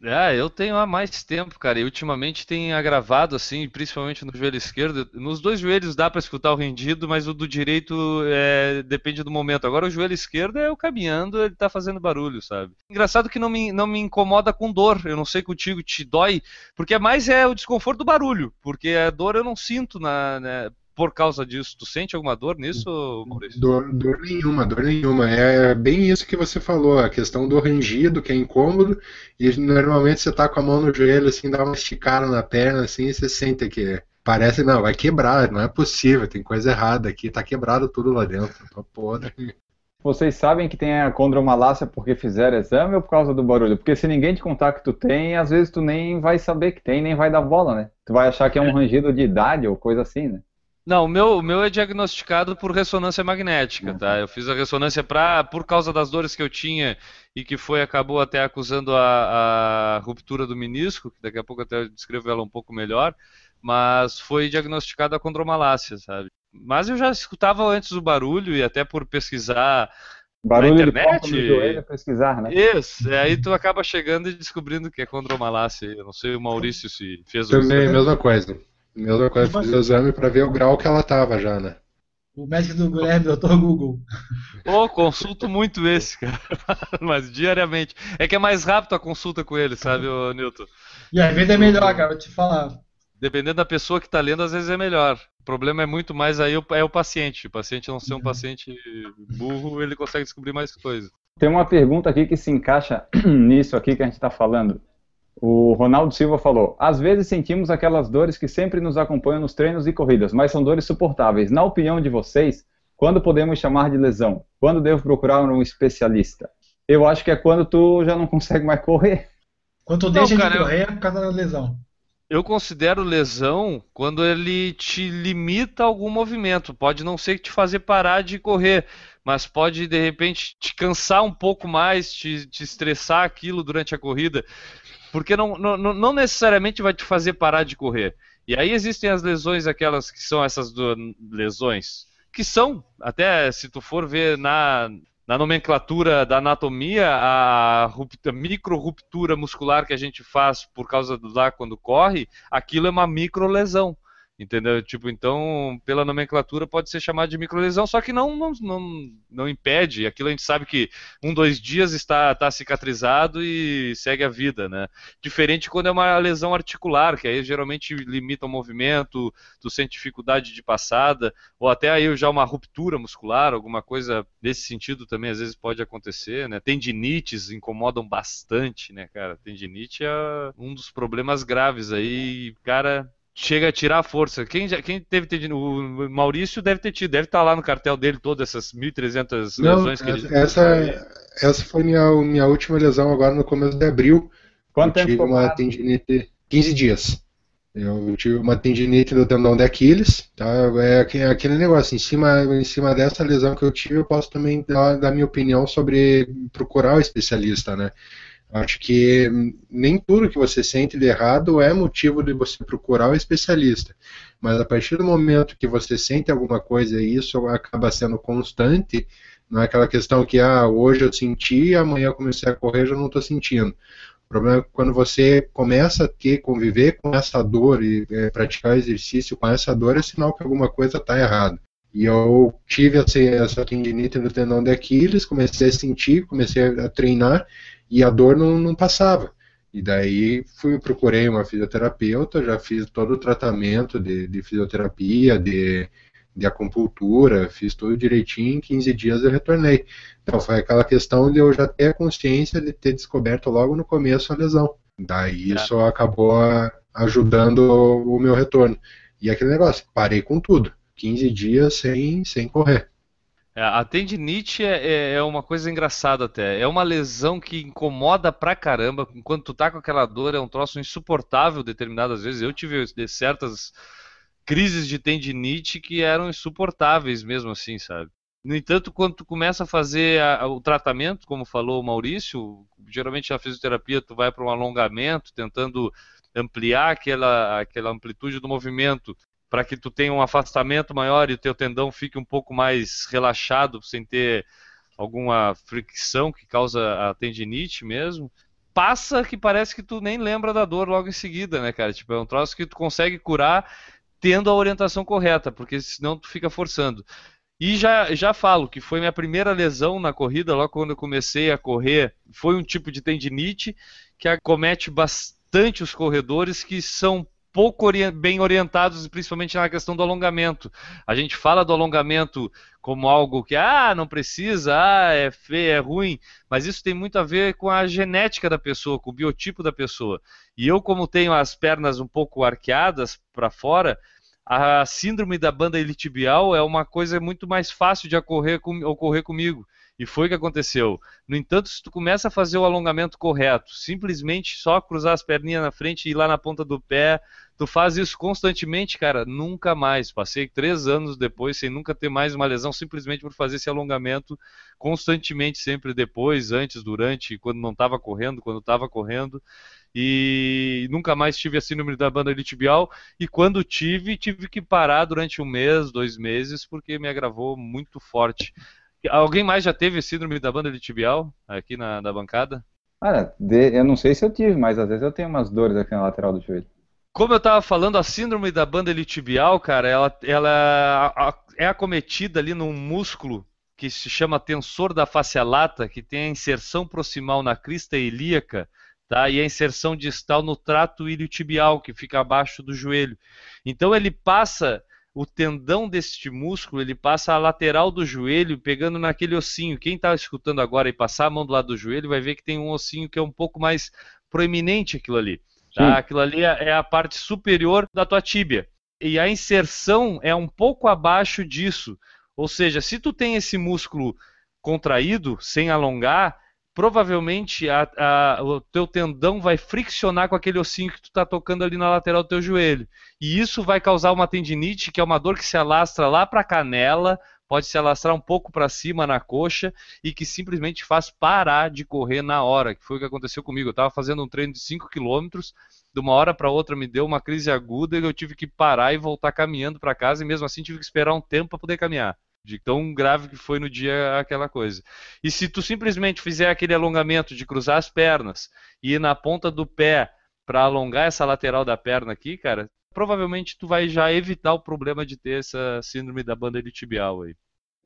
Speaker 3: Ah, eu tenho há mais tempo, cara, e ultimamente tem agravado, assim, principalmente no joelho esquerdo. Nos dois joelhos dá pra escutar o rendido, mas o do direito é, depende do momento. Agora o joelho esquerdo é eu caminhando, ele tá fazendo barulho, sabe? Engraçado que não me, não me incomoda com dor, eu não sei contigo, te dói, porque é mais é o desconforto do barulho, porque a dor eu não sinto na, né, por causa disso. Tu sente alguma dor nisso, Maurício?
Speaker 5: Dor, dor nenhuma, dor nenhuma. É bem isso que você falou, a questão do rangido, que é incômodo, e normalmente você tá com a mão no joelho, assim, dá uma esticada na perna, assim, e você sente que parece, não, vai quebrar, não é possível, tem coisa errada aqui, tá quebrado tudo lá dentro, tá podre.
Speaker 4: Vocês sabem que tem a condromalácia porque fizeram exame ou por causa do barulho? Porque se ninguém te contar que tu tem, às vezes tu nem vai saber que tem, nem vai dar bola, né? Tu vai achar que é um rangido de idade ou coisa assim, né?
Speaker 3: Não, o meu, o meu é diagnosticado por ressonância magnética, tá? Eu fiz a ressonância pra, por causa das dores que eu tinha e que foi, acabou até acusando a, a ruptura do menisco, que daqui a pouco eu até descrevo ela um pouco melhor, mas foi diagnosticada a condromalácia, sabe? Mas eu já escutava antes o barulho e até por pesquisar
Speaker 4: Barulho de
Speaker 3: internet?
Speaker 4: porta no joelho, pesquisar, né?
Speaker 3: isso, e aí tu acaba chegando e descobrindo que é condromalácia. Eu não sei o Maurício se fez o
Speaker 5: Também, mesma coisa. Mesma coisa, fiz o exame pra ver o grau que ela tava já, né?
Speaker 6: O médico do Guilherme, doutor Google.
Speaker 3: Pô, consulto muito esse, cara. Mas diariamente. É que é mais rápido a consulta com ele, sabe, ô, Newton?
Speaker 6: E às vezes é melhor, cara, vou te falar.
Speaker 3: Dependendo da pessoa que tá lendo, às vezes é melhor. O problema é muito mais aí o- é o paciente. O paciente não ser um paciente burro, ele consegue descobrir mais coisas.
Speaker 4: Tem uma pergunta aqui que se encaixa nisso aqui que a gente está falando. O Ronaldo Silva falou: às vezes sentimos aquelas dores que sempre nos acompanham nos treinos e corridas, mas são dores suportáveis. Na opinião de vocês, quando podemos chamar de lesão? Quando devo procurar um especialista? Eu acho que é quando tu já não consegue mais correr.
Speaker 6: Quando tu
Speaker 3: Não,
Speaker 6: deixa
Speaker 3: cara,
Speaker 6: de correr é por causa da lesão.
Speaker 3: Eu considero lesão quando ele te limita algum movimento. Pode não ser que te fazer parar de correr, mas pode de repente te cansar um pouco mais, te, te estressar aquilo durante a corrida, porque não, não, não- necessariamente vai te fazer parar de correr. E aí existem as lesões, aquelas que são essas do- lesões que são, até se tu for ver na, na nomenclatura da anatomia, a, micro ruptura muscular que a gente faz por causa do lá quando corre, aquilo é uma micro lesão. Entendeu? Tipo, então, pela nomenclatura pode ser chamado de microlesão, só que não, não, não, não impede. Aquilo a gente sabe que um, dois dias está, está cicatrizado e segue a vida, né? Diferente quando é uma lesão articular, que aí geralmente limita o movimento, tu sente dificuldade de passada, ou até aí já uma ruptura muscular, alguma coisa desse sentido também às vezes pode acontecer, né? Tendinites incomodam bastante, né, cara? Tendinite é um dos problemas graves aí, cara chega a tirar a força. Quem, já, quem teve ter, o Maurício deve ter tido, deve estar lá no cartel dele todas essas 1.300 lesões que
Speaker 5: essa, ele essa, essa foi minha, minha última lesão agora no começo de abril.
Speaker 4: Quanto
Speaker 5: eu tive uma tendinite 15 dias. Eu tive uma tendinite do tendão de Aquiles, tá? É aquele negócio, em cima, em cima dessa lesão que eu tive, eu posso também dar, dar minha opinião sobre procurar o especialista, né? Acho que nem tudo que você sente de errado é motivo de você procurar o especialista. Mas a partir do momento que você sente alguma coisa e isso acaba sendo constante, não é aquela questão que ah, hoje eu senti, amanhã eu comecei a correr já não estou sentindo. O problema é quando você começa a ter, conviver com essa dor e é, praticar exercício com essa dor, é sinal que alguma coisa está errada. E eu tive essa, essa tendinite no tendão de Aquiles, comecei a sentir, comecei a treinar e a dor não, não passava. E daí fui procurei uma fisioterapeuta, já fiz todo o tratamento de, de fisioterapia, de, de acupuntura, fiz tudo direitinho, em 15 dias eu retornei. Então foi aquela questão de eu já ter a consciência de ter descoberto logo no começo a lesão. Daí é. isso acabou ajudando o meu retorno. E aquele negócio, parei com tudo. 15 dias sem, sem correr.
Speaker 3: É, a tendinite é, é, é, uma coisa engraçada até. É uma lesão que incomoda pra caramba. Enquanto tu tá com aquela dor, é um troço insuportável determinadas vezes. Eu tive certas crises de tendinite que eram insuportáveis mesmo assim, sabe? No entanto, quando tu começa a fazer a, o tratamento, como falou o Maurício, geralmente na fisioterapia tu vai para um alongamento, tentando ampliar aquela, aquela amplitude do movimento para que tu tenha um afastamento maior e o teu tendão fique um pouco mais relaxado, sem ter alguma fricção que causa a tendinite mesmo. Passa que parece que tu nem lembra da dor logo em seguida, né, cara? Tipo, é um troço que tu consegue curar tendo a orientação correta, porque senão tu fica forçando. E já, já falo que foi minha primeira lesão na corrida, logo quando eu comecei a correr, foi um tipo de tendinite que acomete bastante os corredores que são pouco bem orientados, principalmente na questão do alongamento. A gente fala do alongamento como algo que, ah, não precisa, ah, é feio, é ruim, mas isso tem muito a ver com a genética da pessoa, com o biotipo da pessoa. E eu, como tenho as pernas um pouco arqueadas para fora, a síndrome da banda iliotibial é uma coisa muito mais fácil de ocorrer, com, ocorrer comigo. E foi o que aconteceu. No entanto, se tu começa a fazer o alongamento correto, simplesmente só cruzar as perninhas na frente e ir lá na ponta do pé, tu faz isso constantemente, cara, nunca mais. Passei três anos depois sem nunca ter mais uma lesão, simplesmente por fazer esse alongamento constantemente, sempre depois, antes, durante, quando não estava correndo, quando estava correndo. E nunca mais tive a síndrome da banda iliotibial. E quando tive, tive que parar durante um mês, dois meses, porque me agravou muito forte. Alguém mais já teve síndrome da banda tibial aqui na, na bancada?
Speaker 4: Cara, de, eu não sei se eu tive, mas às vezes eu tenho umas dores aqui na lateral do joelho.
Speaker 3: Como eu estava falando, a síndrome da banda tibial, cara, ela, ela é acometida ali num músculo que se chama tensor da face lata, que tem a inserção proximal na crista ilíaca, tá? E a inserção distal no trato iliotibial, que fica abaixo do joelho. Então ele passa o tendão deste músculo ele passa a lateral do joelho, pegando naquele ossinho. Quem está escutando agora e passar a mão do lado do joelho vai ver que tem um ossinho que é um pouco mais proeminente aquilo ali. Tá? Aquilo ali é, é a parte superior da tua tíbia. E a inserção é um pouco abaixo disso. Ou seja, se tu tem esse músculo contraído, sem alongar, provavelmente a, a, o teu tendão vai friccionar com aquele ossinho que tu está tocando ali na lateral do teu joelho. E isso vai causar uma tendinite, que é uma dor que se alastra lá para a canela, pode se alastrar um pouco para cima na coxa e que simplesmente faz parar de correr na hora, que foi o que aconteceu comigo. Eu estava fazendo um treino de 5 km, de uma hora para outra me deu uma crise aguda e eu tive que parar e voltar caminhando para casa e mesmo assim tive que esperar um tempo para poder caminhar. De tão grave que foi no dia aquela coisa. E se tu simplesmente fizer aquele alongamento de cruzar as pernas e ir na ponta do pé para alongar essa lateral da perna aqui, cara, provavelmente tu vai já evitar o problema de ter essa síndrome da banda tibial aí.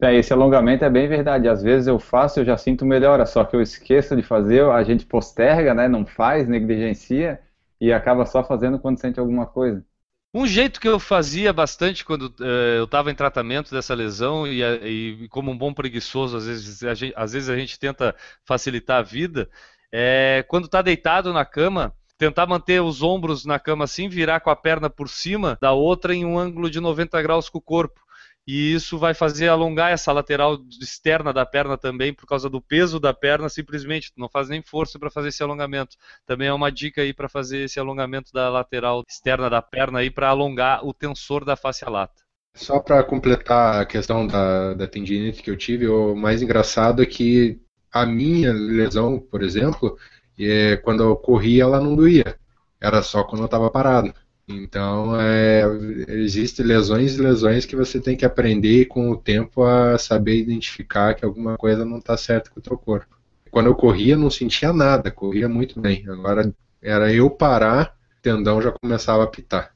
Speaker 4: É, esse alongamento é bem verdade. Às vezes eu faço, eu já sinto melhora, só que eu esqueço de fazer, a gente posterga, né? Não faz, negligencia e acaba só fazendo quando sente alguma coisa.
Speaker 3: Um jeito que eu fazia bastante quando uh, eu estava em tratamento dessa lesão e, e, como um bom preguiçoso, às vezes a gente, às vezes a gente tenta facilitar a vida, é quando está deitado na cama, tentar manter os ombros na cama assim, virar com a perna por cima da outra em um ângulo de 90 graus com o corpo. E isso vai fazer alongar essa lateral externa da perna também, por causa do peso da perna, simplesmente. Não faz nem força para fazer esse alongamento. Também é uma dica aí para fazer esse alongamento da lateral externa da perna aí para alongar o tensor da face lata.
Speaker 5: Só para completar a questão da, da tendinite que eu tive, o mais engraçado é que a minha lesão, por exemplo, e quando eu corria ela não doía. Era só quando eu estava parado. Então, é, existem lesões e lesões que você tem que aprender com o tempo a saber identificar que alguma coisa não está certa com o teu corpo. Quando eu corria, não sentia nada, corria muito bem. Agora, era eu parar, o tendão já começava a pitar.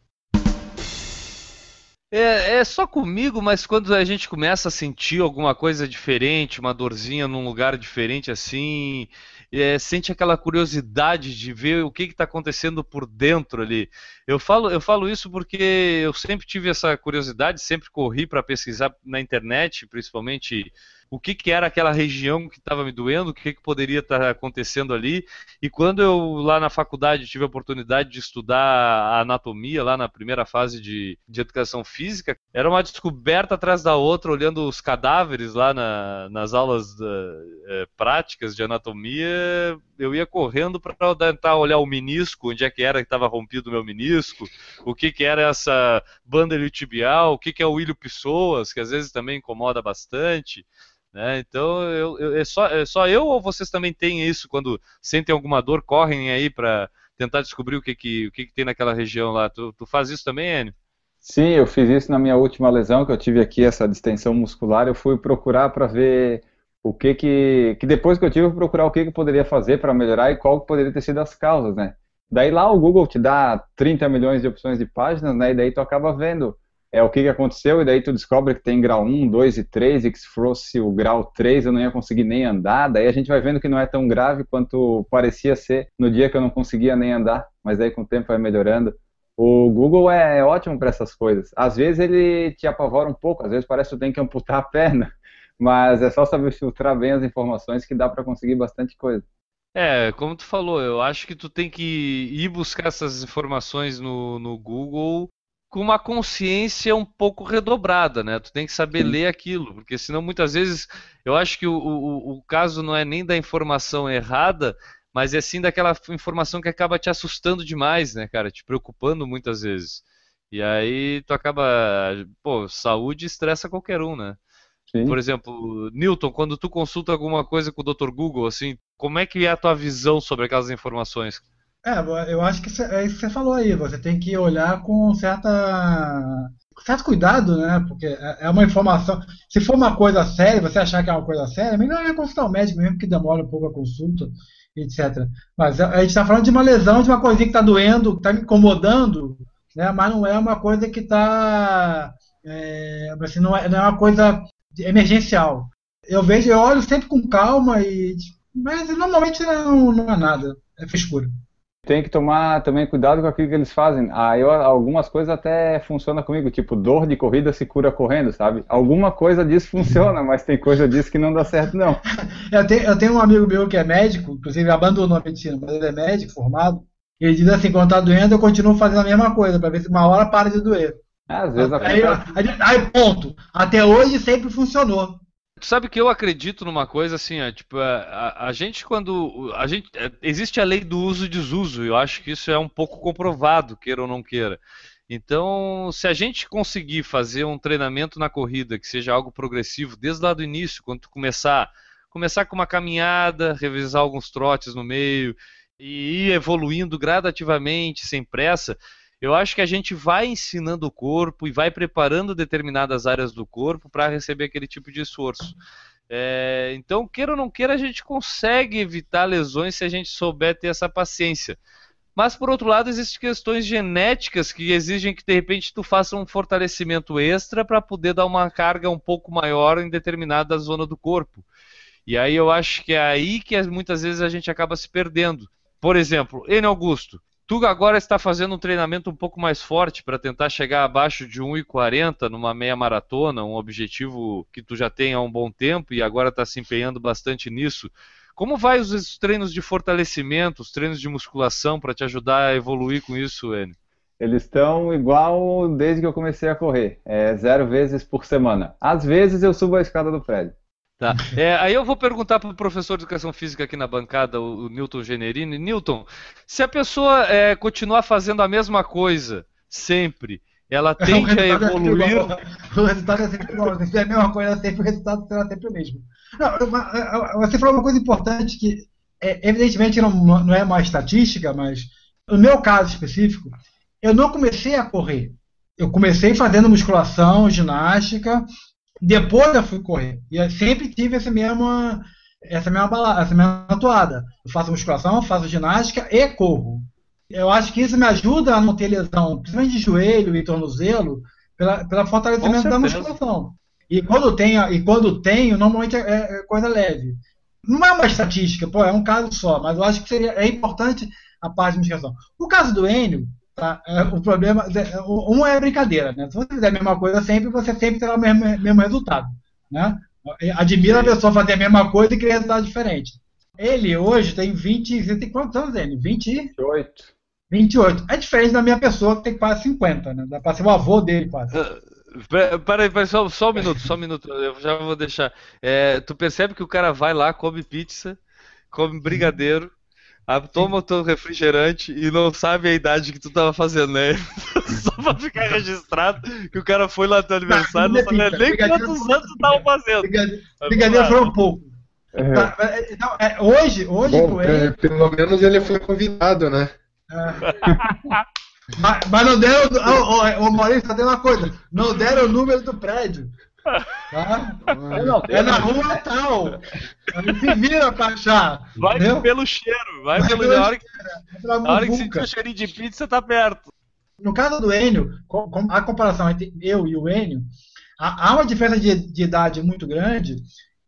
Speaker 3: É, é, só comigo, mas quando a gente começa a sentir alguma coisa diferente, uma dorzinha num lugar diferente assim, é, sente aquela curiosidade de ver o que está acontecendo por dentro ali. Eu falo, eu falo isso porque eu sempre tive essa curiosidade, sempre corri para pesquisar na internet, principalmente o que, que era aquela região que estava me doendo, o que, que poderia estar tá acontecendo ali. E quando eu, lá na faculdade, tive a oportunidade de estudar a anatomia, lá na primeira fase de, de educação física, era uma descoberta atrás da outra, olhando os cadáveres lá na, nas aulas da, é, práticas de anatomia. Eu ia correndo para tentar olhar o menisco, onde é que era que estava rompido o meu menisco, o que, que era essa banda iliotibial, o que, que é o ilho pessoas, que às vezes também incomoda bastante. Né? Então, eu, eu, é, só, é só eu ou vocês também têm isso quando sentem alguma dor, correm aí para tentar descobrir o que, que, o que, que tem naquela região lá? Tu, tu faz isso também, Enio?
Speaker 4: Sim, eu fiz isso na minha última lesão, que eu tive aqui, essa distensão muscular. Eu fui procurar para ver o que que, que depois que eu tive, eu procurar o que que poderia fazer para melhorar e qual poderia ter sido as causas, né? Daí lá o Google te dá 30 milhões de opções de páginas, né? E daí tu acaba vendo é o que, que aconteceu, e daí tu descobre que tem grau 1, 2 e 3, e que se fosse o grau 3 eu não ia conseguir nem andar, daí a gente vai vendo que não é tão grave quanto parecia ser no dia que eu não conseguia nem andar, mas aí com o tempo vai melhorando. O Google é, é ótimo para essas coisas. Às vezes ele te apavora um pouco, às vezes parece que tu tem que amputar a perna, mas é só saber filtrar bem as informações que dá para conseguir bastante coisa.
Speaker 3: É, como tu falou, eu acho que tu tem que ir buscar essas informações no, no Google com uma consciência um pouco redobrada, né? Tu tem que saber Sim. ler aquilo, porque senão muitas vezes eu acho que o, o, o caso não é nem da informação errada, mas é sim daquela informação que acaba te assustando demais, né, cara? Te preocupando muitas vezes. E aí tu acaba, pô, saúde estressa qualquer um, né? Sim. Por exemplo, Newton, quando tu consulta alguma coisa com o Dr. Google, assim, como é que é a tua visão sobre aquelas informações?
Speaker 6: É, eu acho que é isso que você falou aí. Você tem que olhar com certa certo cuidado, né? Porque é, é uma informação. Se for uma coisa séria, você achar que é uma coisa séria, melhor é consultar o médico mesmo, que demora um pouco a consulta, etc. Mas a gente está falando de uma lesão, de uma coisinha que está doendo, que está me incomodando, né? Mas não é uma coisa que está. É, assim, não, é, não é uma coisa emergencial. Eu vejo, eu olho sempre com calma e. Mas normalmente não, não é nada, é frescura
Speaker 4: tem que tomar também cuidado com aquilo que eles fazem. Ah, eu, algumas coisas até funcionam comigo, tipo, dor de corrida se cura correndo, sabe? Alguma coisa disso funciona, mas tem coisa disso que não dá certo, não.
Speaker 6: eu, tenho, eu tenho um amigo meu que é médico, inclusive abandonou a medicina, mas ele é médico, formado, e ele diz assim, quando tá doendo, eu continuo fazendo a mesma coisa, para ver se uma hora para de doer.
Speaker 4: Às vezes
Speaker 6: aí, aí, aí, ponto. Até hoje sempre funcionou.
Speaker 3: Tu sabe que eu acredito numa coisa assim, ó, tipo, a, a, gente quando a gente é, existe a lei do uso e desuso, eu acho que isso é um pouco comprovado, queira ou não queira. Então, se a gente conseguir fazer um treinamento na corrida que seja algo progressivo, desde lá do início, quando tu começar, começar com uma caminhada, revisar alguns trotes no meio e ir evoluindo gradativamente, sem pressa, eu acho que a gente vai ensinando o corpo e vai preparando determinadas áreas do corpo para receber aquele tipo de esforço. É, então, queira ou não queira, a gente consegue evitar lesões se a gente souber ter essa paciência. Mas por outro lado, existem questões genéticas que exigem que de repente tu faça um fortalecimento extra para poder dar uma carga um pouco maior em determinada zona do corpo. E aí eu acho que é aí que muitas vezes a gente acaba se perdendo. Por exemplo, N Augusto, tu agora está fazendo um treinamento um pouco mais forte para tentar chegar abaixo de 1,40 numa meia maratona, um objetivo que tu já tem há um bom tempo e agora está se empenhando bastante nisso. Como vai os treinos de fortalecimento, os treinos de musculação para te ajudar a evoluir com isso, Enio?
Speaker 4: Eles estão igual desde que eu comecei a correr, é zero vezes por semana. Às vezes eu subo a escada do prédio.
Speaker 3: Tá. É, aí eu vou perguntar para o professor de educação física aqui na bancada, o, Newton Generini. Newton, se a pessoa é, continuar fazendo a mesma coisa sempre, ela tende a é evoluir.
Speaker 6: o resultado é sempre igual. Se fizer a mesma coisa sempre, o resultado será sempre o mesmo. Não, você falou uma coisa importante que, é, evidentemente, não, não é uma estatística, mas no meu caso específico, eu não comecei a correr. Eu comecei fazendo musculação, ginástica, depois eu fui correr. E eu sempre tive essa mesma, essa mesma, balada, essa mesma atuada. Eu faço musculação, faço ginástica e corro. Eu acho que isso me ajuda a não ter lesão, principalmente de joelho e tornozelo, pela, pela fortalecimento da musculação. E quando tenho, e quando tenho normalmente é, é, coisa leve. Não é uma estatística, pô, é um caso só, mas eu acho que seria, é importante a parte de investigação. O caso do Enio, tá, é, o problema. É, um é brincadeira, né? Se você fizer a mesma coisa sempre, você sempre terá o mesmo, mesmo resultado. Né? Admira a pessoa fazer a mesma coisa e criar resultado diferente. Ele hoje tem 20. Você tem quantos anos, Enio?
Speaker 4: 28.
Speaker 6: 28. É diferente da minha pessoa que tem quase 50, né? Dá pra ser o avô dele quase.
Speaker 3: Peraí, pera só, só um minuto, só um minuto, eu já vou deixar. É, tu percebe que o cara vai lá, come pizza, come brigadeiro, toma o teu refrigerante e não sabe a idade que tu tava fazendo, né? Só pra ficar registrado que o cara foi lá no teu aniversário, não, não sabia nem quantos anos tu tava fazendo.
Speaker 6: Brigadeiro foi um pouco. É. Tá, então, é, hoje, hoje
Speaker 5: Bom, ele... É, pelo menos ele foi convidado, né?
Speaker 6: É. Mas, mas não deram. Ô, oh, oh, Maurício, tem uma coisa. Não deram o número do prédio. Tá? É, na rua tal. Se vira pra achar.
Speaker 3: Vai entendeu? pelo cheiro. Vai, vai pelo. Na hora que, na hora que sentir o cheirinho de pizza, tá perto.
Speaker 6: No caso do Enio, a comparação entre eu e o Enio, há uma diferença de, de idade muito grande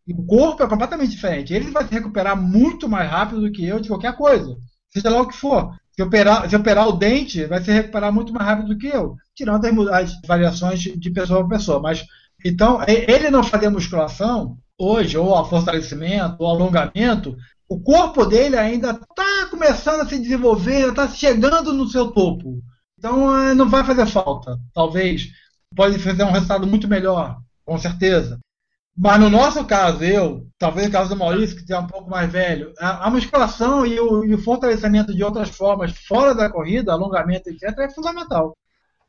Speaker 6: e o corpo é completamente diferente. Ele vai se recuperar muito mais rápido do que eu de qualquer coisa, seja lá o que for. Se operar, se operar o dente, vai se recuperar muito mais rápido do que eu, tirando as, variações de pessoa para pessoa. Mas então, ele não fazer musculação hoje, ou fortalecimento, ou alongamento, o corpo dele ainda está começando a se desenvolver, está chegando no seu topo. Então, eh, não vai fazer falta. Talvez pode fazer um resultado muito melhor, com certeza. Mas no nosso caso, eu, talvez no caso do Maurício, que é um pouco mais velho, a, a musculação e o, e o, fortalecimento de outras formas fora da corrida, alongamento, etc., é fundamental.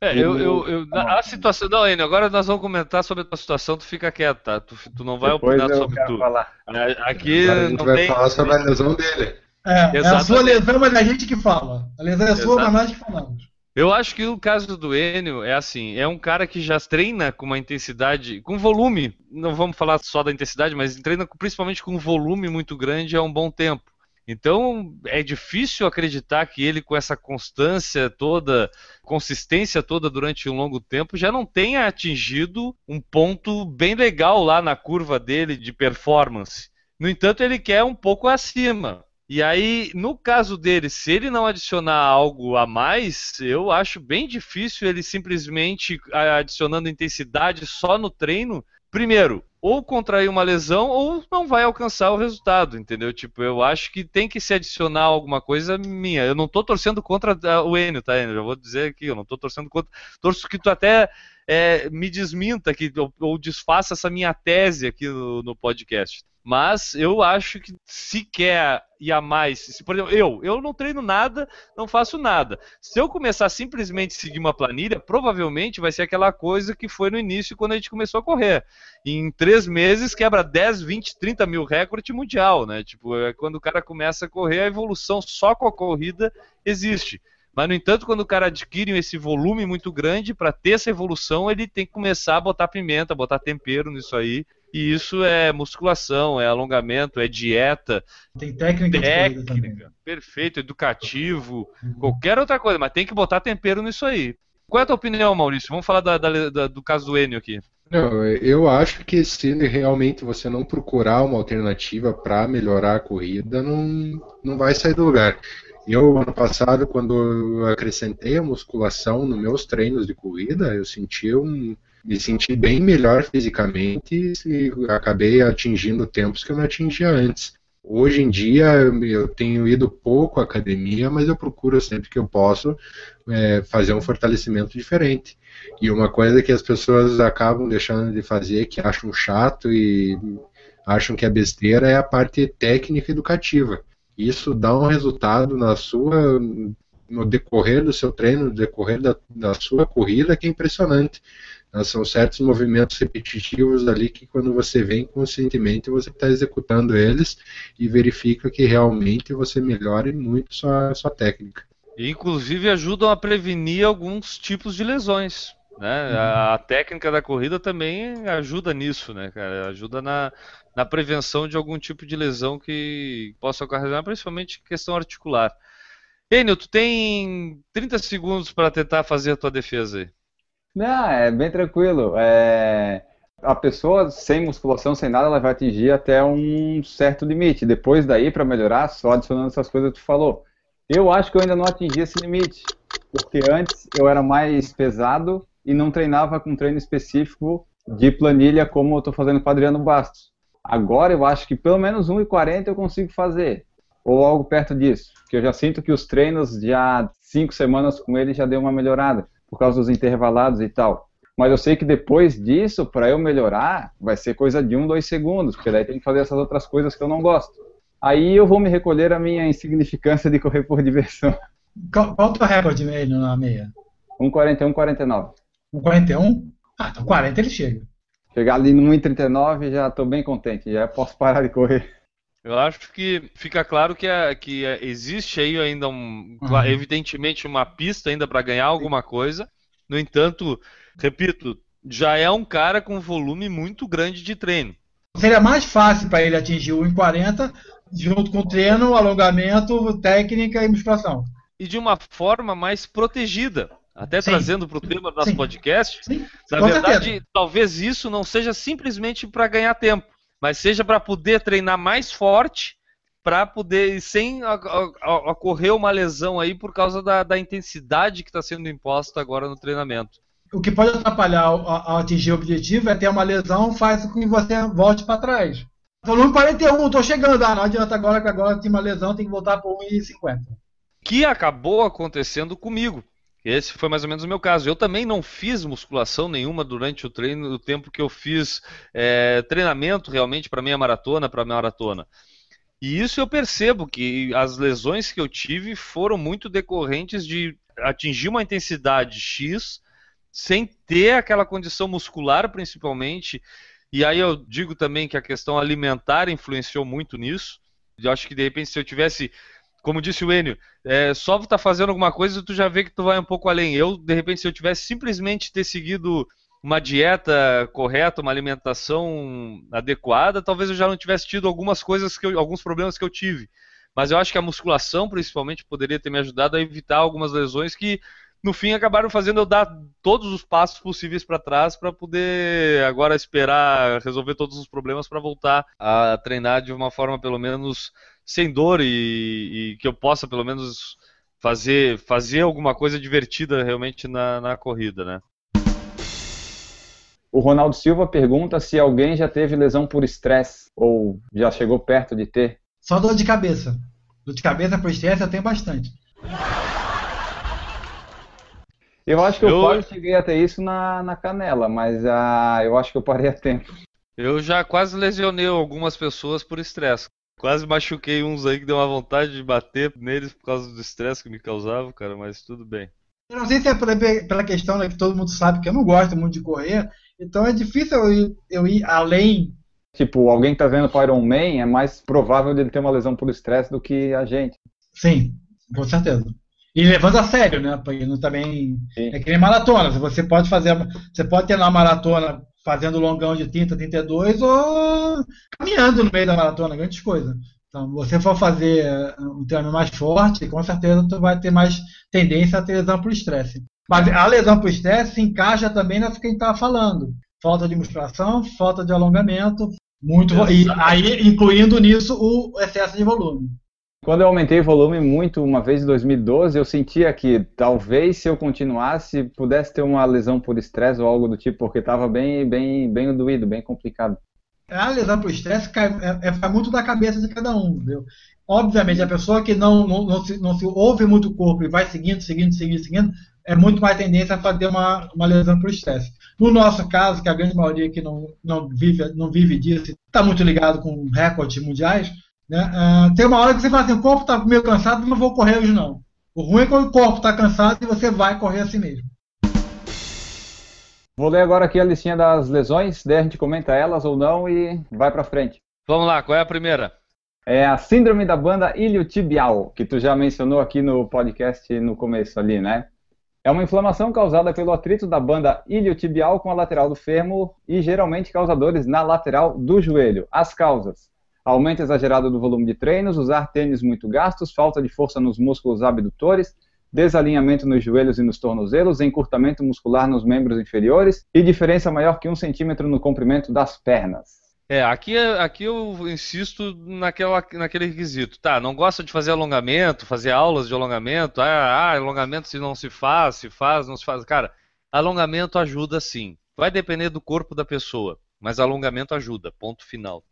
Speaker 3: É, eu, eu, eu a situação. Não, Enio, agora nós vamos comentar sobre a tua situação, tu fica quieto, tá? Tu, tu não vai
Speaker 4: Depois
Speaker 3: opinar sobre tudo. Falar. Aqui
Speaker 5: agora a gente vai tem... falar sobre a lesão dele.
Speaker 6: É, é a sua lesão, mas é a gente que fala. A lesão é sua, mas nós que falamos.
Speaker 3: Eu acho que o caso do Enio é assim, é um cara que já treina com uma intensidade, com volume, não vamos falar só da intensidade, mas treina principalmente com um volume muito grande há um bom tempo. Então é difícil acreditar que ele, com essa constância toda, consistência toda durante um longo tempo, já não tenha atingido um ponto bem legal lá na curva dele de performance. No entanto, ele quer um pouco acima. E aí, no caso dele, se ele não adicionar algo a mais, eu acho bem difícil ele simplesmente adicionando intensidade só no treino. Primeiro, ou contrair uma lesão ou não vai alcançar o resultado, entendeu? Tipo, eu acho que tem que se adicionar alguma coisa minha. Eu não tô torcendo contra o Enio, tá, Enio? Já vou dizer aqui, eu não tô torcendo contra. Torço que tu até é, me desminta aqui, ou, ou, desfaça essa minha tese aqui no, no podcast. Mas eu acho que se quer ir a mais, se, por exemplo, eu, eu não treino nada, não faço nada. Se eu começar simplesmente a seguir uma planilha, provavelmente vai ser aquela coisa que foi no início quando a gente começou a correr. Em três meses quebra 10, 20, 30 mil recorde mundial, né? Tipo, é quando o cara começa a correr, a evolução só com a corrida existe. Mas, no entanto, quando o cara adquire esse volume muito grande, para ter essa evolução, ele tem que começar a botar pimenta, botar tempero nisso aí. E isso é musculação, é alongamento, é dieta.
Speaker 6: Tem técnica,
Speaker 3: técnica perfeito, educativo, uhum. qualquer outra coisa, mas tem que botar tempero nisso aí. Qual é a tua opinião, Maurício? Vamos falar da, da, da, do caso do Enio aqui.
Speaker 5: Não, eu acho que se realmente você não procurar uma alternativa para melhorar a corrida, não, não vai sair do lugar. Eu, ano passado, quando eu acrescentei a musculação nos meus treinos de corrida, eu senti um, me senti bem melhor fisicamente e acabei atingindo tempos que eu não atingia antes. Hoje em dia eu tenho ido pouco à academia, mas eu procuro sempre que eu posso é, fazer um fortalecimento diferente. E uma coisa que as pessoas acabam deixando de fazer, que acham chato e acham que é besteira, é a parte técnica educativa. Isso dá um resultado na sua no decorrer do seu treino, no decorrer da, da sua corrida, que é impressionante. São certos movimentos repetitivos ali que quando você vem conscientemente você está executando eles e verifica que realmente você melhora muito sua, sua técnica.
Speaker 3: E, inclusive ajudam a prevenir alguns tipos de lesões. Né? Uhum. A, a, técnica da corrida também ajuda nisso, né, cara? Ajuda na, na prevenção de algum tipo de lesão que possa ocasionar, principalmente questão articular. Enio, tu tem 30 segundos para tentar fazer a tua defesa aí.
Speaker 4: Não, é bem tranquilo. É... A pessoa sem musculação, sem nada, ela vai atingir até um certo limite. Depois daí, para melhorar, só adicionando essas coisas que tu falou. Eu acho que eu ainda não atingi esse limite, porque antes eu era mais pesado e não treinava com treino específico de planilha como eu estou fazendo com o Adriano Bastos. Agora eu acho que pelo menos 1,40 eu consigo fazer, ou algo perto disso, que eu já sinto que os treinos já cinco semanas com ele já deu uma melhorada, por causa dos intervalados e tal. Mas eu sei que depois disso, para eu melhorar, vai ser coisa de um, dois segundos, porque daí tem que fazer essas outras coisas que eu não gosto. Aí eu vou me recolher a minha insignificância de correr por diversão.
Speaker 6: Qual, qual o teu recorde mesmo na meia?
Speaker 4: 1,41, 49.
Speaker 6: 1,41? Ah, então 40 ele chega.
Speaker 4: Chegar ali no 1,39 já estou bem contente, já posso parar de correr.
Speaker 3: Eu acho que fica claro que, é, que é, existe aí ainda, um, uhum. evidentemente, uma pista ainda para ganhar alguma coisa. No entanto, repito, já é um cara com volume muito grande de treino.
Speaker 6: Seria mais fácil para ele atingir o 1,40 junto com treino, alongamento, técnica e musculação.
Speaker 3: E de uma forma mais protegida. Até Sim. trazendo para o tema do nosso Sim. podcast, Sim. na Com verdade, certeza. talvez isso não seja simplesmente para ganhar tempo, mas seja para poder treinar mais forte, para poder, sem ocorrer uma lesão aí por causa da, da intensidade que está sendo imposta agora no treinamento.
Speaker 6: O que pode atrapalhar ao, atingir o objetivo é ter uma lesão, faz com que você volte para trás. Volume 41, estou chegando, ah, não adianta agora que agora tem uma lesão, tem que voltar para 1,50.
Speaker 3: Que acabou acontecendo comigo. Esse foi mais ou menos o meu caso. Eu também não fiz musculação nenhuma durante o treino, o tempo que eu fiz é, treinamento realmente para minha maratona, para minha maratona. E isso eu percebo que as lesões que eu tive foram muito decorrentes de atingir uma intensidade X sem ter aquela condição muscular, principalmente. E aí eu digo também que a questão alimentar influenciou muito nisso. Eu acho que de repente se eu tivesse como disse o Enio, é, só tu tá fazendo alguma coisa tu já vê que tu vai um pouco além. Eu, de repente, se eu tivesse simplesmente ter seguido uma dieta correta, uma alimentação adequada, talvez eu já não tivesse tido algumas coisas que eu, alguns problemas que eu tive. Mas eu acho que a musculação, principalmente, poderia ter me ajudado a evitar algumas lesões que, no fim, acabaram fazendo eu dar todos os passos possíveis para trás para poder agora esperar resolver todos os problemas para voltar a treinar de uma forma pelo menos sem dor e, e, que eu possa pelo menos fazer, fazer alguma coisa divertida realmente na, na corrida, né?
Speaker 4: O Ronaldo Silva pergunta se alguém já teve lesão por estresse ou já chegou perto de ter.
Speaker 6: Só dor de cabeça. Dor de cabeça por estresse eu tenho bastante.
Speaker 4: Eu acho que eu, eu quase cheguei a ter isso na, na canela, mas uh, eu acho que eu parei a tempo.
Speaker 3: Eu já quase lesionei algumas pessoas por estresse. Quase machuquei uns aí que deu uma vontade de bater neles por causa do estresse que me causava, cara, mas tudo bem.
Speaker 6: Eu não sei se é pela questão né, que todo mundo sabe que eu não gosto muito de correr, então é difícil eu ir, eu ir além.
Speaker 4: Tipo, alguém que tá vendo o Iron Man é mais provável dele ter uma lesão por estresse do que a gente.
Speaker 6: Sim, com certeza. E levando a sério, né? Porque não também. Sim. É que nem maratona. Você pode fazer. Você pode ter na maratona fazendo longão de 30, 32 ou caminhando no meio da maratona, grandes coisas. Então, você for fazer um treino mais forte, com certeza tu vai ter mais tendência a ter lesão por estresse. Mas a lesão por estresse se encaixa também nessa que a gente estava falando. Falta de musculação, falta de alongamento, muito e aí incluindo nisso o excesso de volume.
Speaker 4: Quando eu aumentei o volume muito uma vez em 2012, eu sentia que talvez se eu continuasse pudesse ter uma lesão por estresse ou algo do tipo, porque estava bem, bem, bem doído, bem complicado.
Speaker 6: A lesão por estresse é, é, muito da cabeça de cada um, viu? Obviamente, a pessoa que não, não, não, se, não se ouve muito o corpo e vai seguindo, seguindo, seguindo, seguindo, é muito mais tendência a fazer uma, uma lesão por estresse. No nosso caso, que a grande maioria que não, não, vive, não vive disso, está muito ligado com recordes mundiais, né? Uh, tem uma hora que você fala assim, o corpo está meio cansado, não vou correr hoje não. O ruim é quando o corpo está cansado e você vai correr assim mesmo.
Speaker 4: Vou ler agora aqui a listinha das lesões, daí a gente comenta elas ou não e vai para frente.
Speaker 3: Vamos lá, qual é a primeira?
Speaker 4: É a síndrome da banda iliotibial, que tu já mencionou aqui no podcast no começo ali, né? É uma inflamação causada pelo atrito da banda iliotibial com a lateral do fêmur e geralmente causa dores na lateral do joelho. As causas: aumento exagerado do volume de treinos, usar tênis muito gastos, falta de força nos músculos abdutores, desalinhamento nos joelhos e nos tornozelos, encurtamento muscular nos membros inferiores e diferença maior que um centímetro no comprimento das pernas.
Speaker 3: É, aqui, aqui eu insisto naquela, naquele requisito. Tá, não gosta de fazer alongamento, fazer aulas de alongamento. Ah, ah, alongamento se não se faz, se faz, não se faz. Cara, alongamento ajuda sim. Vai depender do corpo da pessoa, mas alongamento ajuda. Ponto final.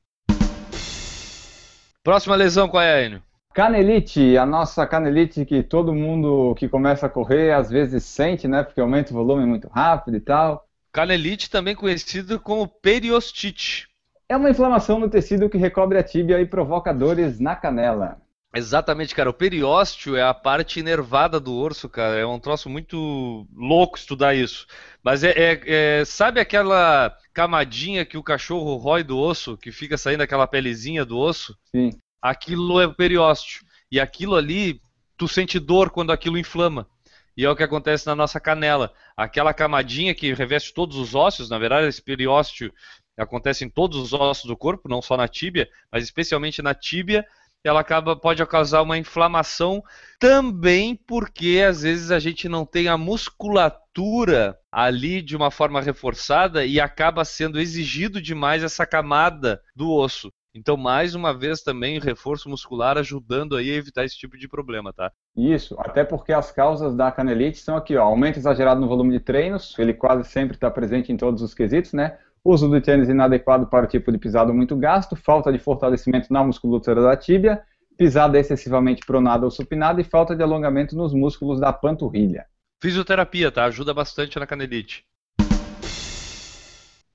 Speaker 3: Próxima lesão qual é, Enio?
Speaker 4: Canelite, a nossa canelite que todo mundo que começa a correr às vezes sente, né? Porque aumenta o volume muito rápido e tal.
Speaker 3: Canelite também conhecido como periostite.
Speaker 4: É uma inflamação no tecido que recobre a tíbia e provoca dores na canela.
Speaker 3: Exatamente, cara. O periósteo é a parte inervada do osso, cara. É um troço muito louco estudar isso. Mas é, é, é, sabe aquela camadinha que o cachorro rói do osso, que fica saindo aquela pelezinha do osso?
Speaker 4: Sim.
Speaker 3: Aquilo é o periósteo. E aquilo ali, tu sente dor quando aquilo inflama. E é o que acontece na nossa canela. Aquela camadinha que reveste todos os ossos, na verdade, esse periósteo acontece em todos os ossos do corpo, não só na tíbia, mas especialmente na tíbia ela acaba pode causar uma inflamação também porque às vezes a gente não tem a musculatura ali de uma forma reforçada e acaba sendo exigido demais essa camada do osso. Então, mais uma vez também reforço muscular ajudando aí a evitar esse tipo de problema, tá?
Speaker 4: Isso, até porque as causas da canelite são aqui, ó, aumento exagerado no volume de treinos, ele quase sempre está presente em todos os quesitos, né? Uso do tênis inadequado para o tipo de pisado muito gasto, falta de fortalecimento na musculatura da tíbia, pisada excessivamente pronada ou supinada e falta de alongamento nos músculos da panturrilha.
Speaker 3: Fisioterapia, tá? Ajuda bastante na canelite.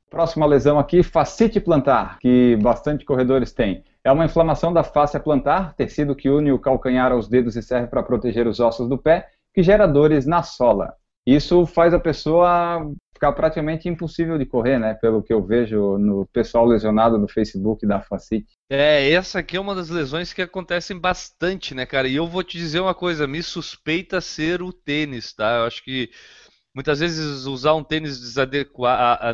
Speaker 4: Próxima lesão aqui, fascite plantar, que bastante corredores têm. É uma inflamação da face plantar, tecido que une o calcanhar aos dedos e serve para proteger os ossos do pé, que gera dores na sola. Isso faz a pessoa ficar praticamente impossível de correr, né? Pelo que eu vejo no pessoal lesionado no Facebook da Facite.
Speaker 3: É, essa aqui é uma das lesões que acontecem bastante, né, cara? E eu vou te dizer uma coisa, me suspeita ser o tênis, tá? Eu acho que muitas vezes usar um tênis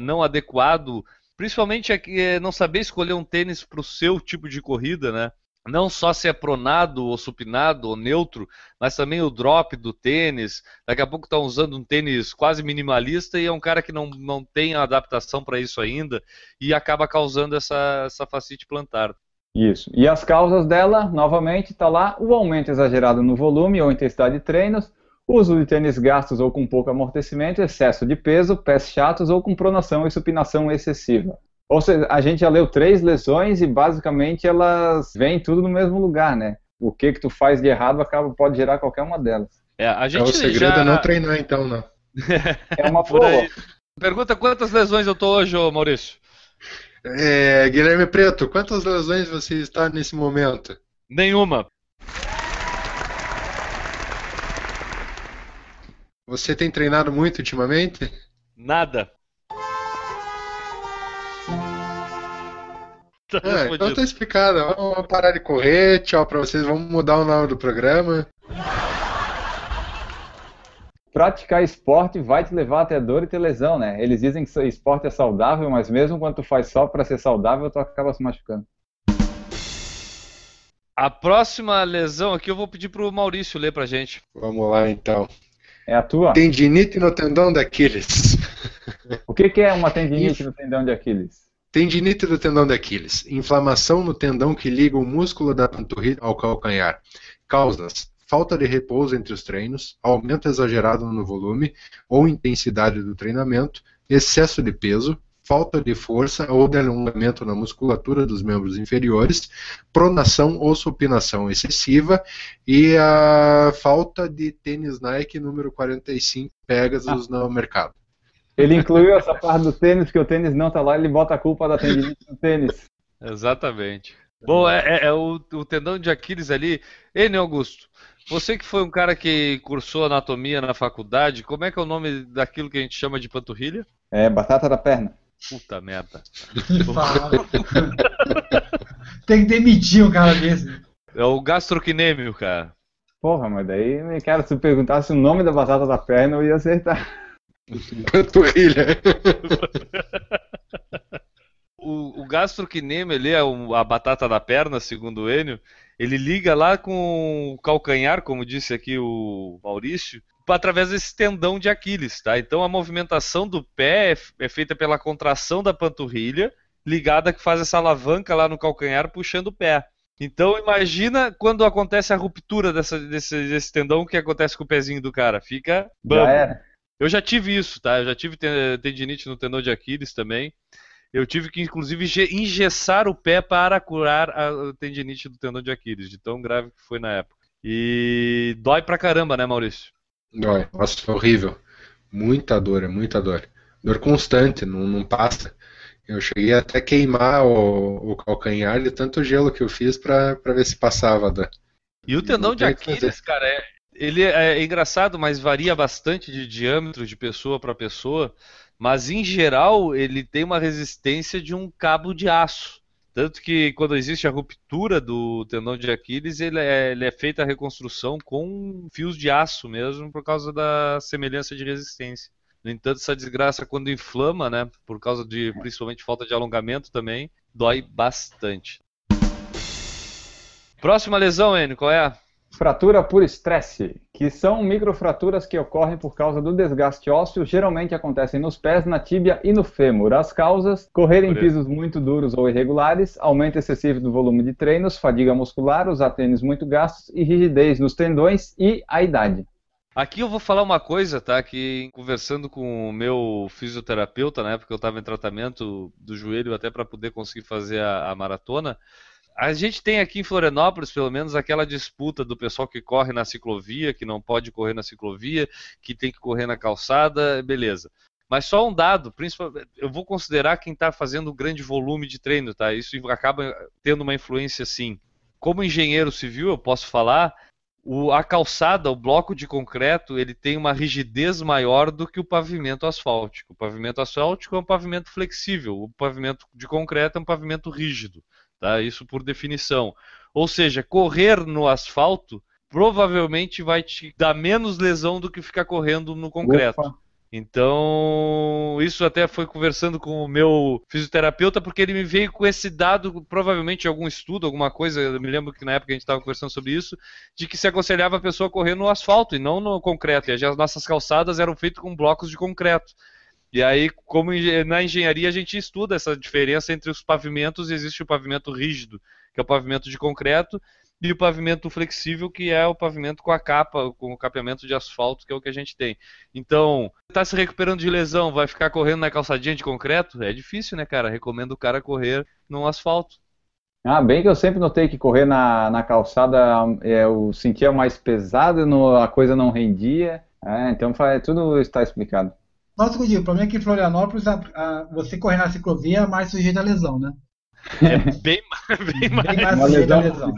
Speaker 3: não adequado, principalmente é, é não saber escolher um tênis para o seu tipo de corrida, né? Não só se é pronado ou supinado ou neutro, mas também o drop do tênis. Daqui a pouco está usando um tênis quase minimalista e é um cara que não, não tem adaptação para isso ainda e acaba causando essa, essa facite plantar.
Speaker 4: Isso. E as causas dela, novamente, está lá o aumento exagerado no volume ou intensidade de treinos, uso de tênis gastos ou com pouco amortecimento, excesso de peso, pés chatos ou com pronação e supinação excessiva. Ou seja, a gente já leu três lesões e basicamente elas vêm tudo no mesmo lugar, né? O que que tu faz de errado acaba pode gerar qualquer uma delas.
Speaker 5: É, a gente é, o segredo já... é não treinar então, né?
Speaker 4: É uma boa.
Speaker 3: Pergunta quantas lesões eu tô hoje, ô Maurício?
Speaker 5: É, Guilherme Preto, quantas lesões você está nesse momento?
Speaker 3: Nenhuma.
Speaker 5: Você tem treinado muito ultimamente?
Speaker 3: Nada. Tá
Speaker 5: Ah, então tá explicado. Vamos parar de correr, tchau pra vocês. Vamos mudar o nome do programa.
Speaker 4: Praticar esporte vai te levar até dor e ter lesão, né? Eles dizem que esporte é saudável, mas mesmo quando tu faz só pra ser saudável, tu acaba se machucando.
Speaker 3: A próxima lesão aqui eu vou pedir pro Maurício ler pra gente.
Speaker 5: Vamos lá então.
Speaker 4: É a tua?
Speaker 5: Tendinite no tendão da Aquiles.
Speaker 4: O que, que é uma tendinite no tendão de Aquiles?
Speaker 5: Tendinite do tendão de Aquiles. Inflamação no tendão que liga o músculo da panturrilha ao calcanhar. Causas: falta de repouso entre os treinos, aumento exagerado no volume ou intensidade do treinamento, excesso de peso, falta de força ou de alongamento na musculatura dos membros inferiores, pronação ou supinação excessiva. E a falta de tênis Nike número 45 Pegasus no mercado.
Speaker 4: Ele incluiu essa parte do tênis, porque o tênis não tá lá, ele bota a culpa da tendinite no tênis.
Speaker 3: Exatamente. Bom, é, é- é o, o tendão de Aquiles ali. Ei, Augusto, você que foi um cara que cursou anatomia na faculdade, como é que é o nome daquilo que a gente chama de panturrilha?
Speaker 4: É, batata da perna.
Speaker 3: Puta merda.
Speaker 6: Fala. Tem que demitir um cara desse.
Speaker 3: É o gastrocnêmio, cara.
Speaker 4: Porra, mas daí, cara, se perguntasse o nome da batata da perna, eu ia acertar.
Speaker 5: Panturrilha.
Speaker 3: O, o gastrocnêmio ali é a batata da perna, segundo o Enio. Ele liga lá com o calcanhar, como disse aqui o Maurício, através desse tendão de Aquiles, tá? Então a movimentação do pé é, é feita pela contração da panturrilha, ligada que faz essa alavanca lá no calcanhar puxando o pé. Então imagina quando acontece a ruptura dessa- desse, desse tendão, o que acontece com o pezinho do cara? Fica bambo.
Speaker 4: Já era.
Speaker 3: Eu já tive isso, tá? Eu já tive ten- tendinite no tendão de Aquiles também. Eu tive que, inclusive, ge- engessar o pé para curar a tendinite do tendão de Aquiles, de tão grave que foi na época. E dói pra caramba, né, Maurício?
Speaker 5: Dói. Nossa, horrível. Muita dor, é muita dor. Dor constante, não, não passa. Eu cheguei até a queimar o, o calcanhar de tanto gelo que eu fiz pra ver se passava a dor.
Speaker 3: E o tendão de Aquiles, cara, é, ele é, é engraçado, mas varia bastante de diâmetro de pessoa para pessoa. Mas em geral, ele tem uma resistência de um cabo de aço. Tanto que quando existe a ruptura do tendão de Aquiles, ele é, ele é feita a reconstrução com fios de aço mesmo, por causa da semelhança de resistência. No entanto, essa desgraça, quando inflama, né, por causa de principalmente falta de alongamento também, dói bastante. Próxima lesão, Enio, qual é?
Speaker 4: Fratura por estresse, que são microfraturas que ocorrem por causa do desgaste ósseo, geralmente acontecem nos pés, na tíbia e no fêmur. As causas: correr em pisos muito duros ou irregulares, aumento excessivo do volume de treinos, fadiga muscular, usar tênis muito gastos e rigidez nos tendões e a idade.
Speaker 3: Aqui eu vou falar uma coisa, tá? Que conversando com o meu fisioterapeuta, na época que eu estava em tratamento do joelho, até para poder conseguir fazer a, a maratona, a gente tem aqui em Florianópolis, pelo menos, aquela disputa do pessoal que corre na ciclovia, que não pode correr na ciclovia, que tem que correr na calçada, beleza. Mas só um dado, eu vou considerar quem está fazendo um grande volume de treino, tá? Isso acaba tendo uma influência sim. Como engenheiro civil, eu posso falar o, a calçada, o bloco de concreto, ele tem uma rigidez maior do que o pavimento asfáltico. O pavimento asfáltico é um pavimento flexível, o pavimento de concreto é um pavimento rígido, tá? Isso por definição. Ou seja, correr no asfalto provavelmente vai te dar menos lesão do que ficar correndo no concreto.
Speaker 4: Ufa.
Speaker 3: Então, isso até foi conversando com o meu fisioterapeuta, porque ele me veio com esse dado, provavelmente algum estudo, alguma coisa, eu me lembro que na época a gente estava conversando sobre isso, de que se aconselhava a pessoa a correr no asfalto e não no concreto. E as nossas calçadas eram feitas com blocos de concreto. E aí, como na engenharia, a gente estuda essa diferença entre os pavimentos, existe o pavimento rígido, que é o pavimento de concreto, e o pavimento flexível, que é o pavimento com a capa, com o capeamento de asfalto, que é o que a gente tem. Então, tá se recuperando de lesão, vai ficar correndo na calçadinha de concreto? É difícil, né, cara? Recomendo o cara correr no asfalto.
Speaker 4: Ah, bem que eu sempre notei que correr na, na calçada é, eu sentia mais pesado, no- a coisa não rendia. É, então tudo está explicado.
Speaker 6: Nossa, o problema é que em Florianópolis a, a, você correr na ciclovia é mais sujeito a lesão, né?
Speaker 3: É bem, bem mais,
Speaker 6: Bem mais sujeito a
Speaker 4: lesão.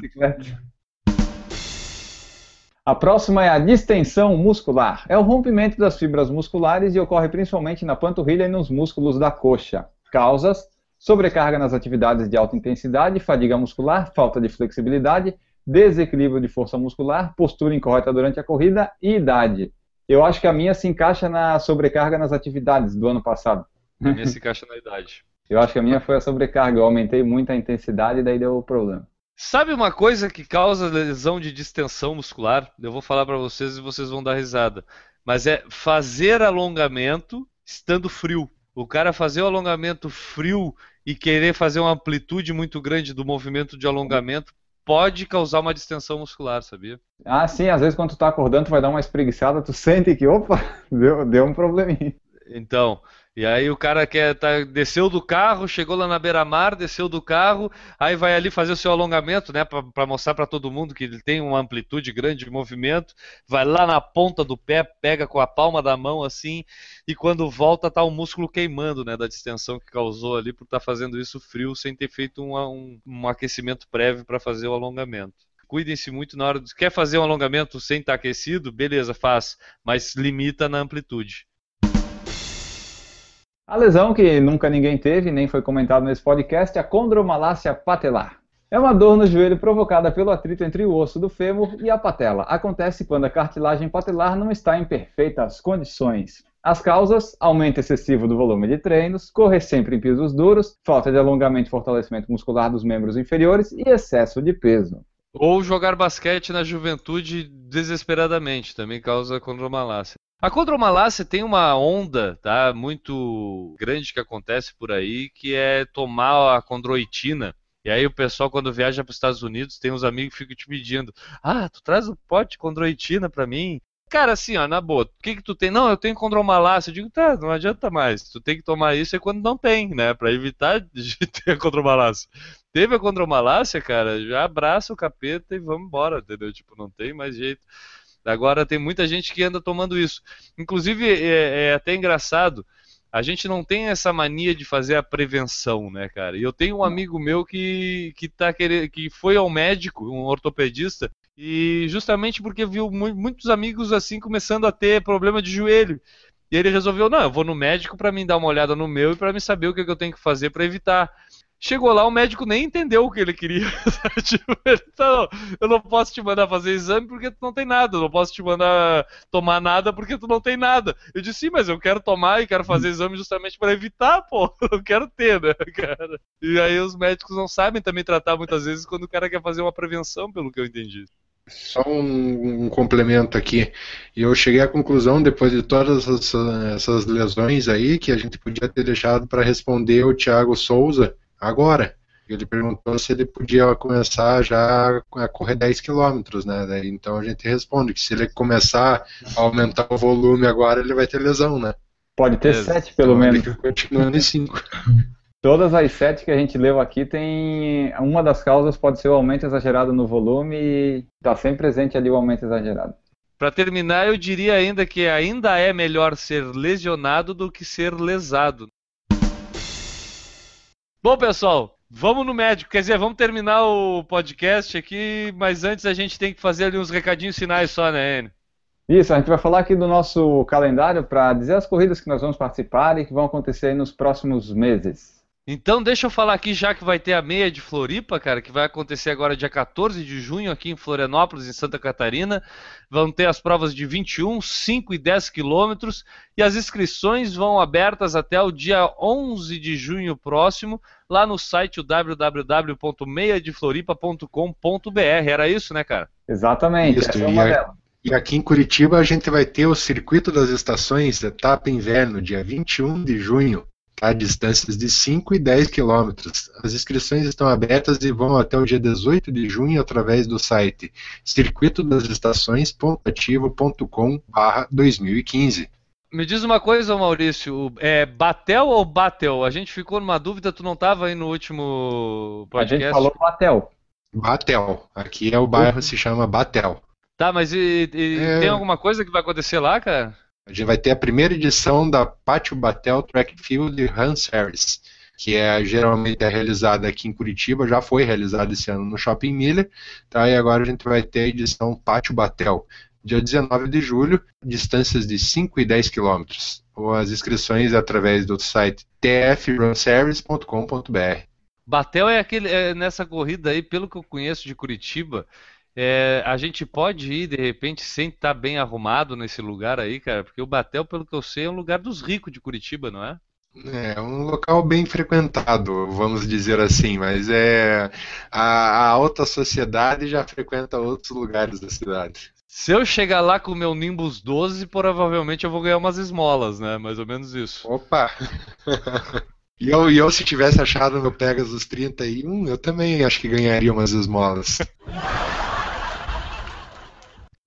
Speaker 4: A próxima é a distensão muscular. É o rompimento das fibras musculares e ocorre principalmente na panturrilha e nos músculos da coxa. Causas: sobrecarga nas atividades de alta intensidade, fadiga muscular, falta de flexibilidade, desequilíbrio de força muscular, postura incorreta durante a corrida e idade. Eu acho que a minha se encaixa na sobrecarga nas atividades do ano passado.
Speaker 3: A minha se encaixa na idade.
Speaker 4: Eu acho que a minha foi a sobrecarga. Eu aumentei muito a intensidade e daí deu problema.
Speaker 3: Sabe uma coisa que causa lesão de distensão muscular? Eu vou falar para vocês e vocês vão dar risada. Mas é fazer alongamento estando frio. O cara fazer o alongamento frio e querer fazer uma amplitude muito grande do movimento de alongamento pode causar uma distensão muscular, sabia?
Speaker 4: Ah, sim, às vezes quando tu tá acordando, tu vai dar uma espreguiçada, tu sente que, opa, deu, deu um probleminha.
Speaker 3: Então, e aí o cara quer tá, desceu do carro, chegou lá na beira-mar, desceu do carro, aí vai ali fazer o seu alongamento, né, para mostrar para todo mundo que ele tem uma amplitude grande de movimento, vai lá na ponta do pé, pega com a palma da mão assim, e quando volta tá o músculo queimando, né, da distensão que causou ali por estar tá fazendo isso frio sem ter feito um, um, um aquecimento prévio para fazer o alongamento cuidem-se muito na hora de. Quer fazer um alongamento sem estar aquecido? Beleza, faz. Mas limita na amplitude.
Speaker 4: A lesão que nunca ninguém teve, nem foi comentado nesse podcast, é a condromalácia patelar. É uma dor no joelho provocada pelo atrito entre o osso do fêmur e a patela. Acontece quando a cartilagem patelar não está em perfeitas condições. As causas: aumento excessivo do volume de treinos, correr sempre em pisos duros, falta de alongamento e fortalecimento muscular dos membros inferiores e excesso de peso.
Speaker 3: Ou jogar basquete na juventude desesperadamente, também causa condromalácia. A condromalácia tem uma onda tá, muito grande que acontece por aí, que é tomar a condroitina. E aí o pessoal, quando viaja para os Estados Unidos, tem uns amigos que ficam te pedindo Ah, tu traz um pote de condroitina para mim? Cara, assim, ó, na boa, o que que tu tem? Não, eu tenho condromalácia. Eu digo, tá, não adianta mais. Tu tem que tomar isso é quando não tem, né? Para evitar de ter a condromalácia. Teve a condromalácia, cara, já abraça o capeta e vamos embora, entendeu? Tipo, não tem mais jeito. Agora tem muita gente que anda tomando isso. Inclusive, é, é, até engraçado, a gente não tem essa mania de fazer a prevenção, né, cara? E eu tenho um amigo meu que, que, tá querendo, que foi ao médico, um ortopedista, e justamente porque viu muitos amigos assim começando a ter problema de joelho. E ele resolveu, não, eu vou no médico para me dar uma olhada no meu e para me saber o que, que eu tenho que fazer para evitar. Chegou lá, o médico nem entendeu o que ele queria. tá, eu não posso te mandar fazer exame porque tu não tem nada. Eu não posso te mandar tomar nada porque tu não tem nada. Eu disse, sim, mas eu quero tomar e quero fazer exame justamente para evitar, pô. Eu quero ter, né, cara? E aí os médicos não sabem também tratar muitas vezes quando o cara quer fazer uma prevenção, pelo que eu entendi.
Speaker 5: Só um, um, complemento aqui. Eu cheguei à conclusão, depois de todas essas, essas lesões aí, que a gente podia ter deixado para responder o Thiago Souza agora. Ele perguntou se ele podia começar já a correr 10 km, né? Daí, então a gente responde que se ele começar a aumentar o volume agora, ele vai ter lesão, né?
Speaker 4: Pode ter 7 pelo
Speaker 5: então,
Speaker 4: menos.
Speaker 5: Ele continuando em 5.
Speaker 4: Todas as sete que a gente leu aqui tem. Uma das causas pode ser o aumento exagerado no volume e está sempre presente ali o aumento exagerado.
Speaker 3: Para terminar, eu diria ainda que ainda é melhor ser lesionado do que ser lesado. Bom, pessoal, vamos no médico. Quer dizer, vamos terminar o podcast aqui, mas antes a gente tem que fazer ali uns recadinhos finais só, né, Enio?
Speaker 4: Isso, a gente vai falar aqui do nosso calendário para dizer as corridas que nós vamos participar e que vão acontecer nos próximos meses.
Speaker 3: Então deixa eu falar aqui já que vai ter a meia de Floripa, cara, que vai acontecer agora dia 14 de junho aqui em Florianópolis, em Santa Catarina. Vão ter as provas de 21, 5 e 10 quilômetros e as inscrições vão abertas até o dia 11 de junho próximo, lá no site www.meiadefloripa.com.br. Era isso, né, cara?
Speaker 4: Exatamente.
Speaker 5: Isso, é uma e, e aqui em Curitiba a gente vai ter o Circuito das Estações, etapa inverno, dia 21 de junho a distâncias de 5 e 10 quilômetros. As inscrições estão abertas e vão até o dia 18 de junho através do site circuitodasestações.ativo.com/2015.
Speaker 3: Me diz uma coisa, Maurício, é Batel ou Batel? A gente ficou numa dúvida, tu não estava aí no último podcast?
Speaker 4: A gente falou Batel.
Speaker 5: Batel. Aqui é o bairro, se chama Batel.
Speaker 3: Tá, mas e, e
Speaker 5: É.
Speaker 3: tem alguma coisa que vai acontecer lá, cara?
Speaker 5: A gente vai ter a primeira edição da Pátio Batel Track Field Run Series, que é geralmente é realizada aqui em Curitiba, já foi realizada esse ano no Shopping Miller, tá? E agora a gente vai ter a edição Pátio Batel, dia 19 de julho, distâncias de 5 e 10 quilômetros. As inscrições através do site tfrunseries.com.br.
Speaker 3: Batel é aquele é, nessa corrida aí, pelo que eu conheço de Curitiba, é, a gente pode ir de repente sem estar bem arrumado nesse lugar aí, cara, porque o Batel, pelo que eu sei, é um lugar dos ricos de Curitiba, não é?
Speaker 5: É um local bem frequentado, vamos dizer assim, mas é a, a alta sociedade já frequenta outros lugares da cidade.
Speaker 3: Se eu chegar lá com o meu Nimbus 12, provavelmente eu vou ganhar umas esmolas, né? Mais ou menos isso.
Speaker 5: Opa! E eu, e eu, se tivesse achado meu Pegasus 31, eu também acho que ganharia umas esmolas.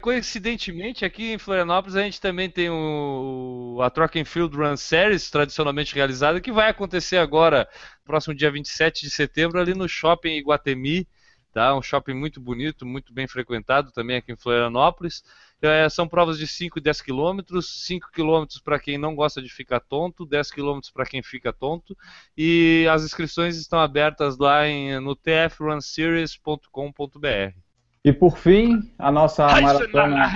Speaker 3: Coincidentemente, aqui em Florianópolis a gente também tem o, a Track and Field Run Series, tradicionalmente realizada, que vai acontecer agora, próximo dia 27 de setembro, ali no Shopping Iguatemi, tá? Um shopping muito bonito, muito bem frequentado também aqui em Florianópolis. É, são provas de 5 e 10 quilômetros, 5 quilômetros para quem não gosta de ficar tonto, 10 quilômetros para quem fica tonto, e as inscrições estão abertas lá em, no tfrunseries.com.br.
Speaker 4: E por fim, a nossa maratona.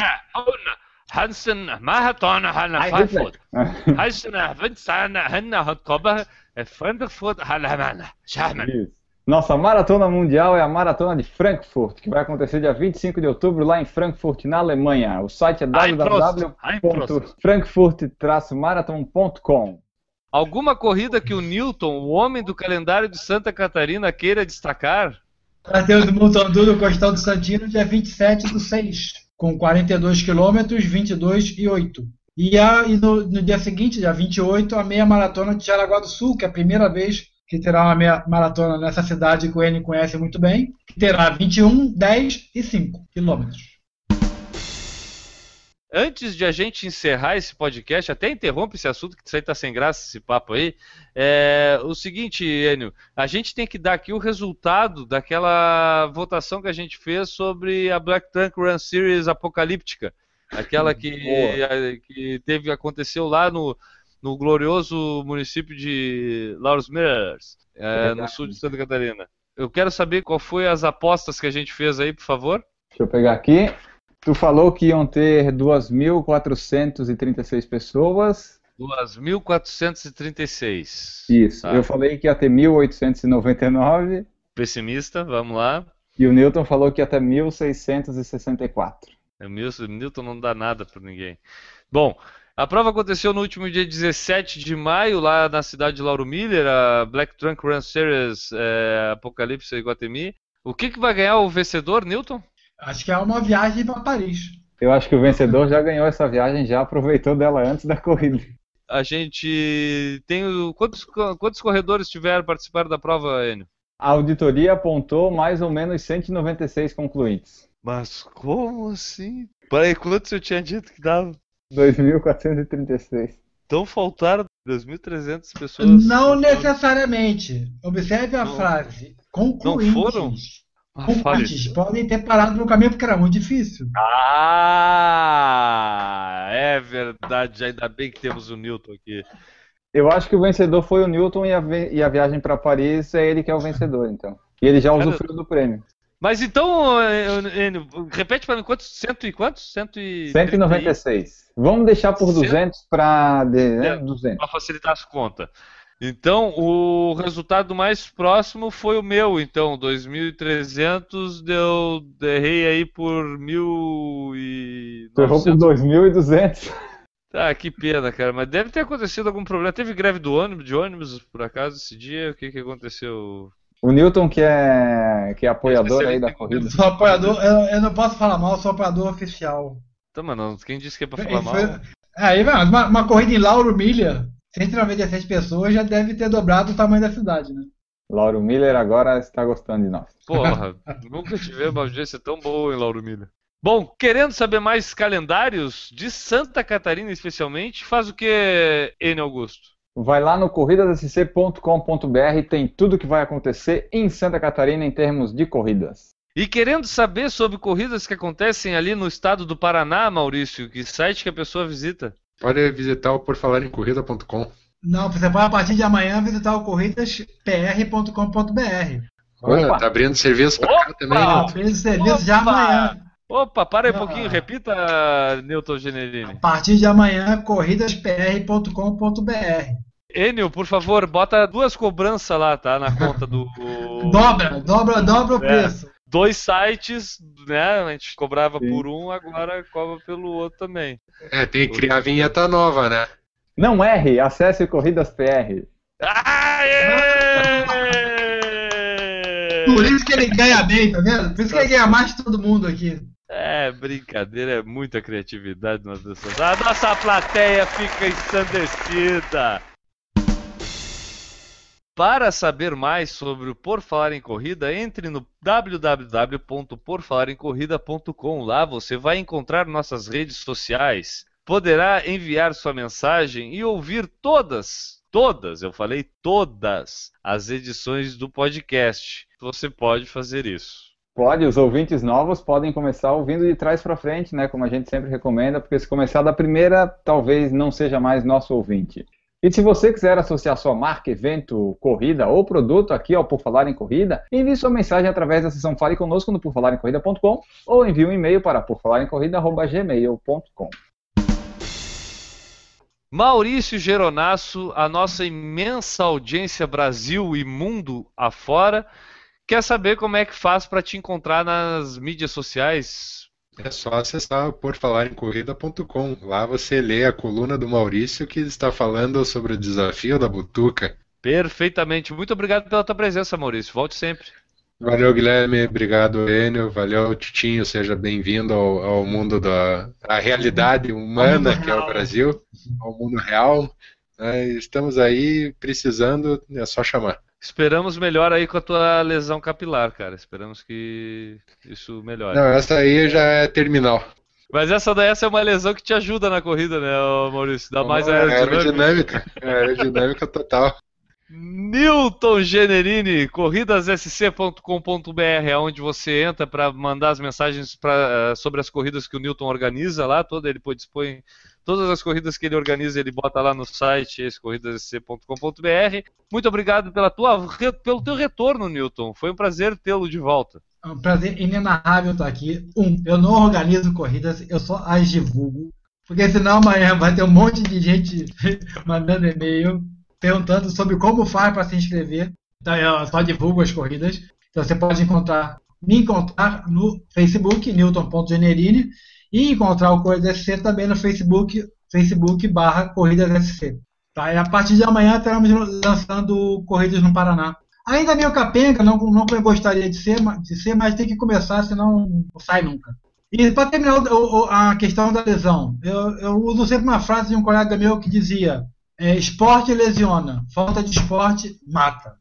Speaker 3: Hansen, Maratona,
Speaker 4: Ai,
Speaker 3: Frankfurt. Hansen, Vincana, Hanna, Hotkoba, Frankfurt, Hanna, Schahmann.
Speaker 4: Isso. Nossa maratona mundial é a maratona de Frankfurt, que vai acontecer dia 25 de outubro lá em Frankfurt, na Alemanha. O site é www.frankfurt-marathon.com.
Speaker 3: Alguma corrida que o Newton, o homem do calendário de Santa Catarina, queira destacar?
Speaker 6: O do Montandu do Costão do Santino, dia 27 do 6, com 42 quilômetros, 22 e 8. E, a, e no, no dia seguinte, dia 28, a meia maratona de Jaraguá do Sul, que é a primeira vez que terá uma meia maratona nessa cidade que o N conhece muito bem, que terá 21, 10 e 5 quilômetros.
Speaker 3: Antes de a gente encerrar esse podcast, até interrompe esse assunto, que isso aí tá sem graça, esse papo aí. É, o seguinte, Enio, a gente tem que dar aqui o resultado daquela votação que a gente fez sobre a Black Trunk Run Series apocalíptica. Aquela que, a- que teve, aconteceu lá no, no glorioso município de Laurus Millers, é, no sul de Santa Catarina. Eu quero saber qual foi as apostas que a gente fez aí, por favor.
Speaker 4: Deixa eu pegar aqui. Tu falou que iam ter 2.436 pessoas.
Speaker 3: 2.436.
Speaker 4: Isso.
Speaker 3: Tá.
Speaker 4: Eu falei que ia ter 1.899.
Speaker 3: Pessimista, vamos lá.
Speaker 4: E o Newton falou que ia ter 1.664.
Speaker 3: O Milton, Newton não dá nada para ninguém. Bom, a prova aconteceu no último dia 17 de maio, lá na cidade de Lauro Miller, a Black Trunk Run Series é, Apocalipse Iguatemi. O que, que vai ganhar o vencedor, Newton?
Speaker 6: Acho que é uma viagem para Paris.
Speaker 4: Eu acho que o vencedor já ganhou essa viagem, já aproveitou dela antes da corrida.
Speaker 3: A gente tem. o- Quantos, quantos corredores tiveram participaram da prova, Enio?
Speaker 4: A auditoria apontou mais ou menos 196 concluintes.
Speaker 3: Mas como assim? Peraí, quantos eu tinha dito que dava?
Speaker 4: 2.436.
Speaker 3: Então faltaram 2.300 pessoas.
Speaker 6: Não necessariamente. Observe a
Speaker 3: Não.
Speaker 6: frase. Concluintes.
Speaker 3: foram? Ah,
Speaker 6: podem ter parado no caminho porque era muito difícil.
Speaker 3: Ah, é verdade. Ainda bem que temos o Newton aqui.
Speaker 4: Eu acho que o vencedor foi o Newton e a, vi- e a viagem para Paris é ele que é o vencedor, então. E ele já usufruiu do prêmio.
Speaker 3: Mas então, eh, Enio, repete para mim quantos? Cento e quantos? Cento e
Speaker 4: 196. Vamos deixar por
Speaker 3: Cento-
Speaker 4: 200 para né,
Speaker 3: É.
Speaker 4: 200.
Speaker 3: Para facilitar as contas. Então, o resultado mais próximo foi o meu. Então, 2.300 deu errei aí por 1.000 e
Speaker 4: Tu errou por 2.200.
Speaker 3: Ah, que pena, cara. Mas deve ter acontecido algum problema. Teve greve do ônibus, de ônibus, por acaso, esse dia? O que que aconteceu?
Speaker 4: O Newton, que é, que é apoiador aí da corrida.
Speaker 6: Eu sou apoiador, eu, eu não posso falar mal, eu sou apoiador oficial.
Speaker 3: Tá, mano, quem disse que é pra falar mal?
Speaker 6: Foi- Aí, mano, uma, uma corrida em Lauro Milha, 196 pessoas já deve ter dobrado o tamanho da cidade, né?
Speaker 4: Lauro Miller agora está gostando de nós.
Speaker 3: Porra, nunca tive uma audiência tão boa em Lauro Milha. Bom, querendo saber mais calendários de Santa Catarina especialmente, faz o que, N. Augusto?
Speaker 4: Vai lá no corridasSC.com.br, tem tudo que vai acontecer em Santa Catarina em termos de corridas.
Speaker 3: E querendo saber sobre corridas que acontecem ali no estado do Paraná, Maurício, que site que a pessoa visita?
Speaker 5: Pode visitar o porfalarencorrida.com.
Speaker 6: Não, você pode a partir de amanhã visitar o corridaspr.com.br.
Speaker 5: Olha, tá abrindo serviço para cá também. Tá
Speaker 6: abrindo serviço já amanhã.
Speaker 3: Opa, para aí um pouquinho, repita, Newton Generini.
Speaker 6: A partir de amanhã, corridaspr.com.br.
Speaker 3: Enio, por favor, bota duas cobranças lá, tá? Na conta do.
Speaker 6: dobra, dobra, dobra o é.
Speaker 3: Dois sites, né? A gente cobrava Sim. por um, agora cobra pelo outro também.
Speaker 5: É, tem que criar a vinheta nova, né?
Speaker 4: Não erre, acesse Corridas PR.
Speaker 3: Aê!
Speaker 6: Por isso que ele ganha bem, tá vendo? Por isso que ele ganha mais que todo mundo aqui.
Speaker 3: É, brincadeira, é muita criatividade nas pessoas. A nossa plateia fica ensandecida. Para saber mais sobre o Por Falar em Corrida, entre no www.porfalaremcorrida.com. Lá você vai encontrar nossas redes sociais. Poderá enviar sua mensagem e ouvir todas, todas, eu falei todas, as edições do podcast. Você pode fazer isso.
Speaker 4: Pode, os ouvintes novos podem começar ouvindo de trás para frente, né? Como a gente sempre recomenda, porque se começar da primeira, talvez não seja mais nosso ouvinte. E se você quiser associar sua marca, evento, corrida ou produto aqui ao Por Falar em Corrida, envie sua mensagem através da seção Fale Conosco no porfalaremcorrida.com ou envie um e-mail para porfalaremcorrida.gmail.com.
Speaker 3: Maurício Geronasso, a nossa imensa audiência Brasil e mundo afora, quer saber como é que faz para te encontrar nas mídias sociais,
Speaker 5: é só acessar porfalarencorrida.com. Lá você lê a coluna do Maurício que está falando sobre o desafio da Butuca.
Speaker 3: Perfeitamente. Muito obrigado pela tua presença, Maurício. Volte sempre.
Speaker 5: Valeu, Guilherme. Obrigado, Enio. Valeu, Titinho. Seja bem-vindo ao, ao, mundo da realidade humana que é o Brasil, ao mundo real. É, estamos aí precisando, é só chamar.
Speaker 3: Esperamos melhor aí com a tua lesão capilar, cara. Esperamos que isso melhore.
Speaker 5: Não, essa aí já é terminal.
Speaker 3: Mas essa daí essa é uma lesão que te ajuda na corrida, né, Maurício? Dá mais
Speaker 5: aerodinâmica. Aerodinâmica, aerodinâmica total.
Speaker 3: Newton Generini, corridassc.com.br, é onde você entra para mandar as mensagens pra, eh, sobre as corridas que o Newton organiza lá, toda ele dispõe todas as corridas que ele organiza, ele bota lá no site corridassc.com.br. Muito obrigado pela tua, pelo teu retorno, Newton. Foi um prazer tê-lo de volta.
Speaker 6: É um prazer inenarrável estar aqui. Um, eu não organizo corridas, eu só as divulgo. Porque senão amanhã vai ter um monte de gente mandando e-mail perguntando sobre como faz para se inscrever. Então eu só divulgo as corridas. Então você pode encontrar, me encontrar no Facebook, newton.generini, e encontrar o Corrida SC também no Facebook, Facebook barra Corridas SC. Tá? E a partir de amanhã estaremos lançando Corridas no Paraná. Ainda meio capenga, não, não gostaria de ser, de ser, mas tem que começar, senão não sai nunca. E para terminar o, o, a questão da lesão, eu, eu uso sempre uma frase de um colega meu que dizia: é, esporte lesiona, falta de esporte mata.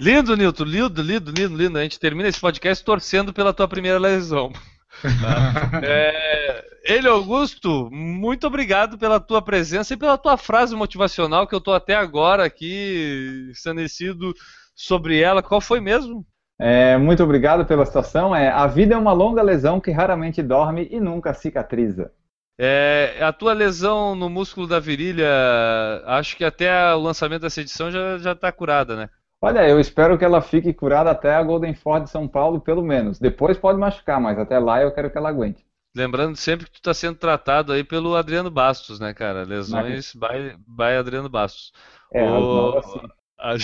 Speaker 3: Lindo, Nilton, lindo, lindo, lindo, lindo. A gente termina esse podcast torcendo pela tua primeira lesão. Tá? é, ele, Augusto, muito obrigado pela tua presença e pela tua frase motivacional que eu estou até agora aqui ensandecido sobre ela. Qual foi mesmo?
Speaker 4: É, muito obrigado pela situação. É, a vida é uma longa lesão que raramente dorme e nunca cicatriza.
Speaker 3: É, a tua lesão no músculo da virilha, acho que até o lançamento dessa edição já está curada, né?
Speaker 4: Olha, eu espero que ela fique curada até a Golden Ford de São Paulo, pelo menos. Depois pode machucar, mas até lá eu quero que ela aguente.
Speaker 3: Lembrando sempre que tu está sendo tratado aí pelo Adriano Bastos, né, cara? Lesões by, by Adriano Bastos.
Speaker 4: É, o...
Speaker 3: a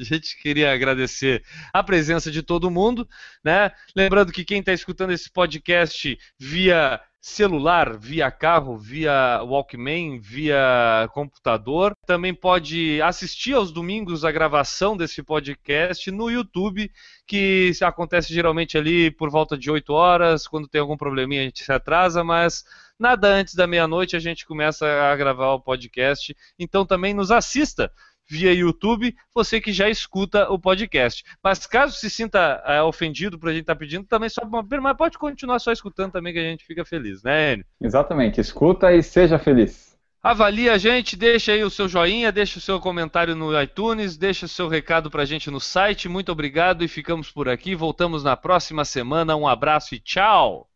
Speaker 3: gente queria agradecer a presença de todo mundo, né? Lembrando que quem está escutando esse podcast via celular, via carro, via Walkman, via computador, também pode assistir aos domingos a gravação desse podcast no YouTube, que acontece geralmente ali por volta de 8 horas, quando tem algum probleminha a gente se atrasa, mas nada antes da meia-noite a gente começa a gravar o podcast. Então também nos assista via YouTube, você que já escuta o podcast. Mas caso se sinta é, ofendido por a gente estar tá pedindo, também só mas pode continuar só escutando também que a gente fica feliz, né, Enio?
Speaker 4: Exatamente, escuta e seja feliz.
Speaker 3: Avalie a gente, deixa aí o seu joinha, deixa o seu comentário no iTunes, deixa o seu recado pra gente no site. Muito obrigado e ficamos por aqui. Voltamos na próxima semana. Um abraço e tchau!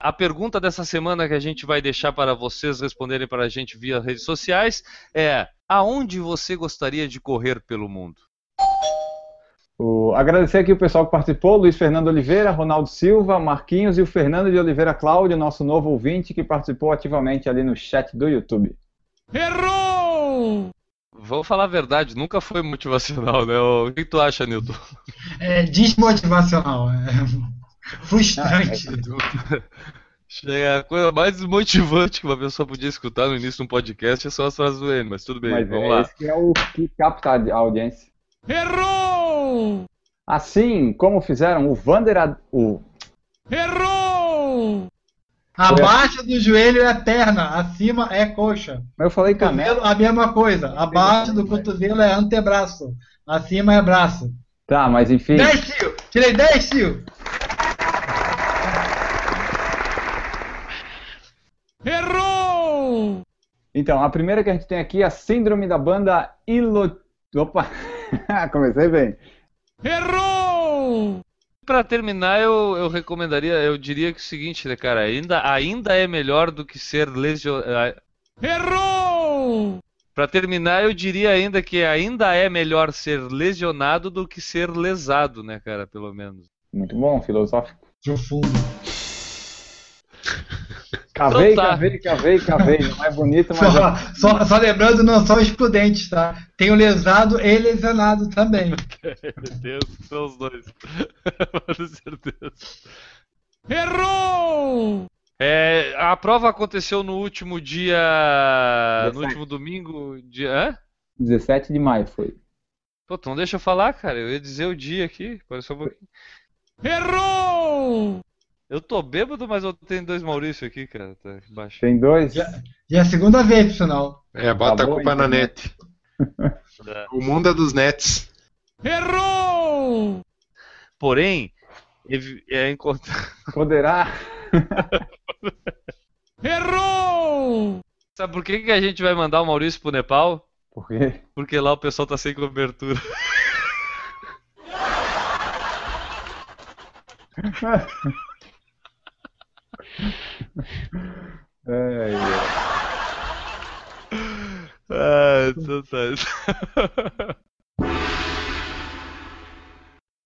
Speaker 3: A pergunta dessa semana que a gente vai deixar para vocês responderem para a gente via redes sociais é: aonde você gostaria de correr pelo mundo?
Speaker 4: O, agradecer aqui o pessoal que participou, Luiz Fernando Oliveira, Ronaldo Silva, Marquinhos e o Fernando de Oliveira Cláudio, nosso novo ouvinte que participou ativamente ali no chat do YouTube.
Speaker 3: Errou! Vou falar a verdade, nunca foi motivacional, né? O que tu acha, Nilton?
Speaker 6: É desmotivacional, é frustrante.
Speaker 3: Chega, a coisa mais desmotivante que uma pessoa podia escutar no início de um podcast são as frases do N, mas tudo bem,
Speaker 4: mas
Speaker 3: vamos
Speaker 4: é
Speaker 3: lá.
Speaker 4: Esse que é o que capta a audiência.
Speaker 3: Errou!
Speaker 4: Assim como fizeram o Vander. O...
Speaker 3: Errou!
Speaker 6: Abaixo do joelho é perna, acima é coxa.
Speaker 4: Mas eu falei
Speaker 6: Cotovelo,
Speaker 4: canela.
Speaker 6: a mesma coisa. Abaixo do cotovelo é antebraço. Acima é braço.
Speaker 4: Tá, mas enfim.
Speaker 6: 10, tio! Tirei 10, tio!
Speaker 3: Errou!
Speaker 4: Então, a primeira que a gente tem aqui é a síndrome da banda Ilo... Opa! Comecei bem.
Speaker 3: Errou! Pra terminar, eu, eu recomendaria, eu diria que é o seguinte, né, cara? Ainda, ainda é melhor do que ser lesionado. Errou! Pra terminar, eu diria ainda que ainda é melhor ser lesionado do que ser lesado, né, cara? Pelo menos.
Speaker 4: Muito bom, filosófico.
Speaker 6: Profundo.
Speaker 4: Cavei,
Speaker 3: Então tá.
Speaker 4: cavei, cavei, cavei. Não é bonito, mas.
Speaker 6: Só, só, só lembrando, não só os prudentes, tá? Tem o lesado e lesionado também.
Speaker 3: Meu Deus, são os dois. Com certeza. Errou! É, a prova aconteceu no último dia. No
Speaker 4: 17.
Speaker 3: último domingo. Dia. Hã?
Speaker 4: 17 de maio foi.
Speaker 3: Pô, tu não deixa eu falar, cara. Eu ia dizer o dia aqui. Só um pouquinho. Errou! Eu tô bêbado, mas eu tenho dois Maurício aqui, cara. Tá aqui embaixo.
Speaker 4: Tem dois.
Speaker 6: Já- Já é a segunda vez, por sinal.
Speaker 5: É, bota
Speaker 4: Tá
Speaker 5: a culpa na net. O mundo é dos nets.
Speaker 3: Errou! Porém, é encontrar.
Speaker 4: Poderá.
Speaker 3: Errou! Sabe por que, que a gente vai mandar o Maurício pro Nepal?
Speaker 4: Por quê?
Speaker 3: Porque lá o pessoal tá sem cobertura.
Speaker 4: Ai, ai.
Speaker 3: Ah, it's so sad.